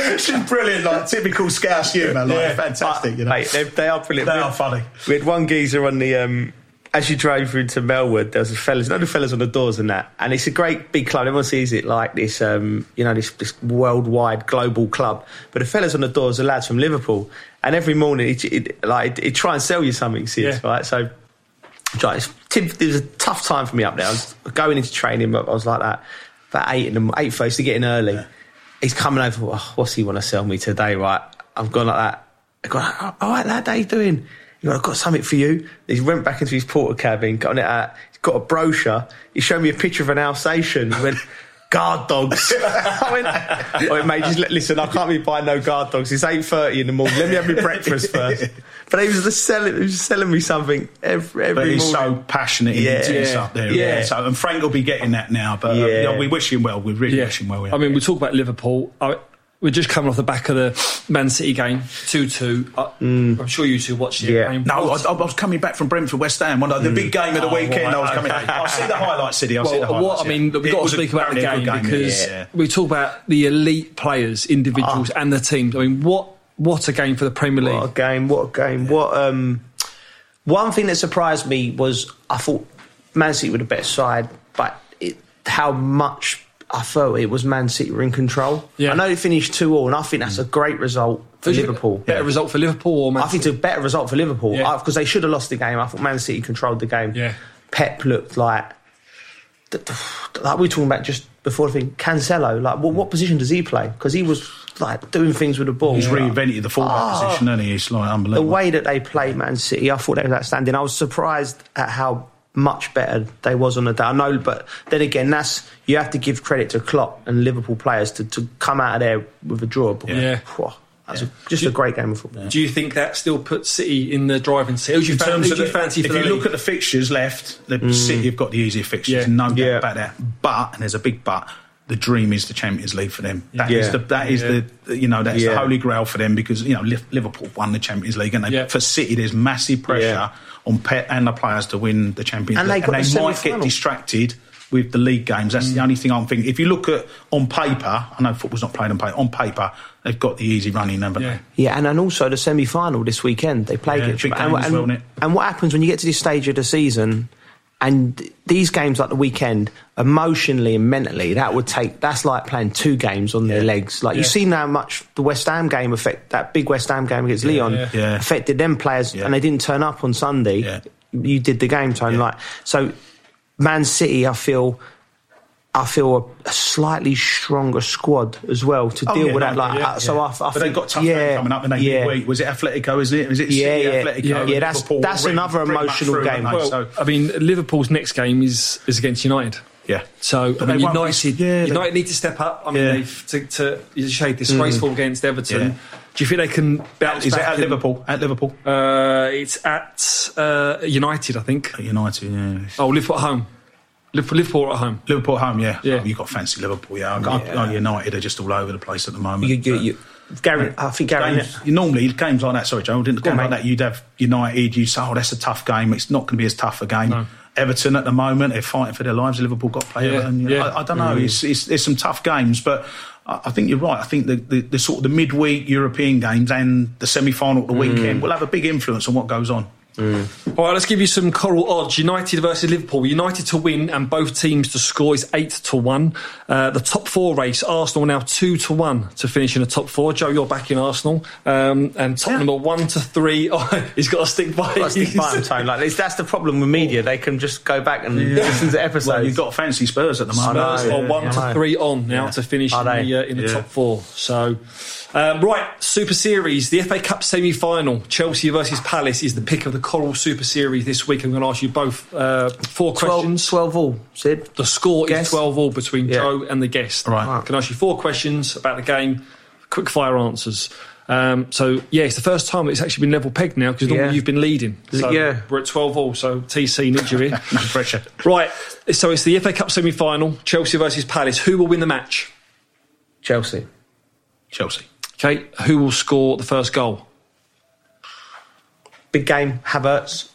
It's just brilliant, like typical Scouse humour, like fantastic, you know. Mate, they, they are brilliant. They We- are funny. We had one geezer on the. Um, as you drove into Melwood, there was a fellas, know the fellas on the doors and that, and it's a great big club. Everyone sees it like this, um, you know, this, this worldwide global club. But the fellas on the doors are lads from Liverpool, and every morning it, it like it, try and sell you something, sis, Yeah. right? So, it was a tough time for me up there. I was going into training, but I was like that about eight in the eight first to getting early. He's coming over. Oh, what's he want to sell me today? Right, I've gone like that. I go, "Oh, all right, lad, how you doing? You know, I've got something for you. He went back into his porter cabin, got on it out. He's got a brochure. He showed me a picture of an Alsatian. He went, guard dogs. I went, I went, mate, just listen, I can't be buying no guard dogs. It's 8.30 in the morning. Let me have my breakfast first. But he was just selling, he was just selling me something every, every But he's morning. so passionate, Yeah. intense Yeah. up there. Yeah. Yeah. So, and Frank will be getting that now. But uh, Yeah. you know, we wish him well. We really Yeah. wish him well. Yeah. I mean, we talk about Liverpool. I, we're just coming off the back of the Man City game, 2 2. I'm sure you two watched it. Mm. Yeah. I mean, no, I, I was coming back from Brentford West Ham. One of the big game of the Oh, weekend. I was right, coming. okay. I'll see the highlights, City. I'll see the highlights. what, I mean, we've It got to speak about the very game because yeah. we talk about the elite players, individuals, Ah. and the teams. I mean, what what a game for the Premier League. What a game! What a game! What um, one thing that surprised me was I thought Man City were the better side, but it, how much I felt it was Man City were in control. Yeah. I know they finished two all, and I think that's a great result for Did Liverpool. Better result for Liverpool or Man I think it's a better result for Liverpool Yeah. because they should have lost the game. I thought Man City controlled the game. Yeah. Pep looked like like we were talking about just before the thing. Cancelo, like what, what position does he play? Because he was like doing things with the ball. He's Like, reinvented the fullback Ah. position, and he? It's like unbelievable. the way that they played Man City, I thought they was outstanding. I was surprised at how much better they was on the day. I know, but then again, that's you have to give credit to Klopp and Liverpool players to, to come out of there with a draw. Yeah. Phew, that's a, just a great game of football. Do you think that still puts City in the driving seat? Who you, in fan- terms who of the, fancy if for you look league? at the fixtures left, the mm. City have got the easier fixtures, Yeah. no doubt Yeah. about that. But and there's a big but. The dream is the Champions League for them. That is Yeah. the that is Yeah. the you know that's Yeah. the holy grail for them because you know Liverpool won the Champions League and they, Yeah. for City there's massive pressure Yeah. on Pep and the players to win the Champions And League got and the they might get distracted with the league games. That's the Mm. only thing I'm thinking. If you look at on paper, I know football's not played on paper. On paper, they've got the easy running, haven't Yeah. they? Yeah, and, and also the semi final this weekend. They play Yeah, against big each other. game and, as well, and, isn't it? and what happens when you get to this stage of the season and these games like the weekend, emotionally and mentally, that would take that's like playing two games on their legs. Like Yeah. you've seen how much the West Ham game affect that big West Ham game against Lyon yeah. Yeah. affected them players Yeah. and they didn't turn up on Sunday. Yeah. You did the game, Tony. Yeah. Like so Man City, I feel I feel a, a slightly stronger squad as well to Oh, deal yeah, with no, that. Like, yeah, uh, so yeah. I, I but think, they've got tough yeah, games coming up, and they yeah. midweek. Was it Atletico? Is it? Is it Yeah, City, yeah, Atletico? yeah, yeah, that's- Liverpool, that's pretty- another pretty emotional through, game. Well, so, I mean, Liverpool's next game is is against United. yeah. So But I mean, won't United, yeah, they- United need to step up. I mean, Yeah. they've to, to you say disgraceful against Everton. Yeah. Do you think they can bounce Is it at and- Liverpool? At Liverpool? Uh, it's at uh, United, I think. At United, yeah. Oh, Liverpool at home. Liverpool, Liverpool at home. Liverpool at home, yeah. Yeah. Oh, you got fancy Liverpool, yeah. I, I, I, United are just all over the place at the moment. You, you, you, Gary, I think Gary. games, you normally games like that. Sorry, Joe. Didn't games on, like that. You'd have United. you'd say, "Oh, that's a tough game." It's not going to be as tough a game. Everton at the moment, they're fighting for their lives. Liverpool got to play Yeah, Everton. You know, yeah. I, I don't know. Mm. It's, it's, there's some tough games, but I, I think you're right. I think the, the, the sort of the midweek European games and the semi-final at the mm. weekend will have a big influence on what goes on. All right, let's give you some coral odds. United versus Liverpool. United to win and both teams to score is eight to one. Uh, the top four race, Arsenal now two to one to finish in the top four. Joe, you're back in Arsenal, um, and Tottenham are one to three. Oh, he's got to stick by. Got to stick by him, Tone. Like this, that's the problem with media. They can just go back and listen to episodes. Well, you've got fancy Spurs at the moment. Spurs know, are one yeah, I to three on now Yeah. to finish in the, uh, in the Yeah. top four. So, um, right, Super Series, the FA Cup semi final, Chelsea versus Palace is the pick of the Coral Super Series this week. I'm going to ask you both uh, four 12, questions. 12 all, Sid. The score Guess. is 12 all between Yeah. Joe and the guest. Right. I can ask you four questions about the game, quick fire answers. Um, so, yeah, it's the first time it's actually been level pegged now because normally Yeah. you've been leading. So Yeah. We're at 12 all, so TC needs you here. No pressure. right, so it's the FA Cup semi final, Chelsea versus Palace. Who will win the match? Chelsea. Chelsea. Okay, who will score the first goal? Big game, Havertz.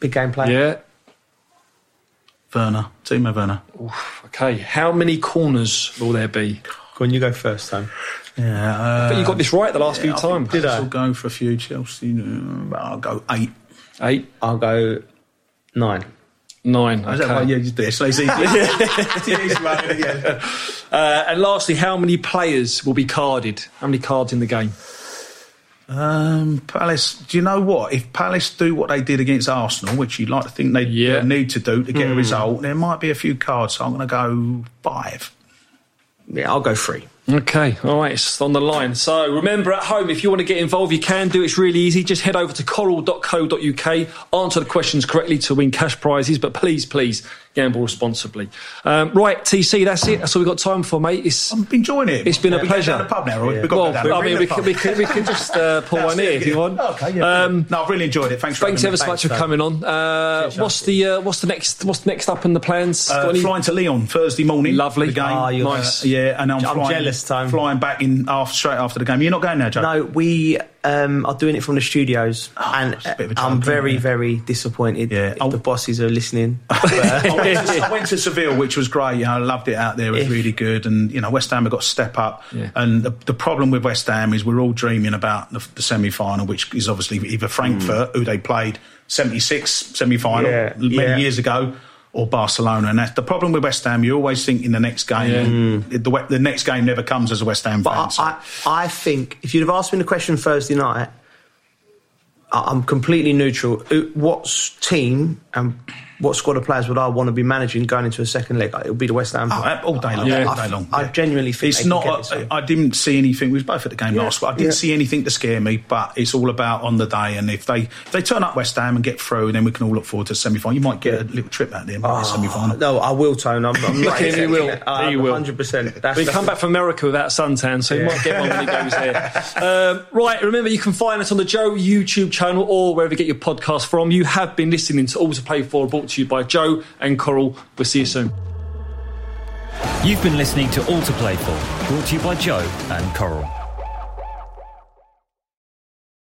Big game player. Yeah. Werner. Timo Werner. Okay, how many corners will there be? Go on, you go first, Tone. Yeah. Uh, But you got this right the last yeah, few I times. Palace I? I'll go for a few. Chelsea. uh, I'll go eight. Eight, I'll go nine. Nine. Is that okay. right? Yeah, just do. So it's easy. It's easy one. Yeah. Uh, and lastly, how many players will be carded? How many cards in the game? Um, Palace. Do you know what? If Palace do what they did against Arsenal, which you'd like to think they Yeah. need to do to get a result, there might be a few cards. So I'm going to go five. Yeah, I'll go three. Okay, all right, it's on the line. So remember at home, if you want to get involved, you can do. It's really easy. Just head over to coral.co.uk, answer the questions correctly to win cash prizes, but please, please gamble responsibly. Um, right, TC, that's it. That's all we've got time for, mate. It's, I'm enjoying it. It's been a pleasure. Go the pub now, right? We've got well, to go down. I mean, we, can, we, can, we can just uh, pull one here if you want. Okay, yeah. Um, no, I've really enjoyed it. Thanks Thanks having ever so much for coming on. Uh, what's the uh, what's the next what's next up in the plans? Uh, any- flying to Lyon Thursday morning. Lovely. The game. Ah, you're- Nice. yeah, and I'm, I'm flying, jealous, Tom. Flying back in after, straight after the game. You're not going there, Joe? No, we um, are doing it from the studios, and it's a bit of a I'm very, very disappointed Yeah. if the bosses are listening. I, went to, I went to Seville, which was great. You know, I loved it out there. It was If- really good. And, you know, West Ham have got to step up. Yeah. And the, the problem with West Ham is we're all dreaming about the, the semi final, which is obviously either Frankfurt, hmm. who they played 76 semi final Yeah, many yeah. years ago, or Barcelona. And that's the problem with West Ham. You always think in the next game, the, the, the next game never comes as a West Ham fan. But so- I, I, think if you'd have asked me the question Thursday night, I'm completely neutral. What team and what squad of players would I want to be managing going into a second leg? It would be the West Ham. Oh, all day long. Yeah. all day long. I yeah. genuinely think it's they can not. get this one. I, I didn't see anything. We was both at the game Yeah, last week. I didn't yeah. see anything to scare me. But it's all about on the day. And if they if they turn up West Ham and get through, then we can all look forward to semi final. You might get a little trip out there, maybe semi final. No, I will, Tone. I'm, I'm not He accepting will. it. Uh, He will. 100%. That's, We come back from America without suntan, so he might get one when he goes there. Um, right, remember you can find us on the Joe YouTube channel or wherever you get your podcast from. You have been listening to All to Play For, brought to you by Joe and Coral. We'll see you soon. You've been listening to All to Play For, brought to you by Joe and Coral.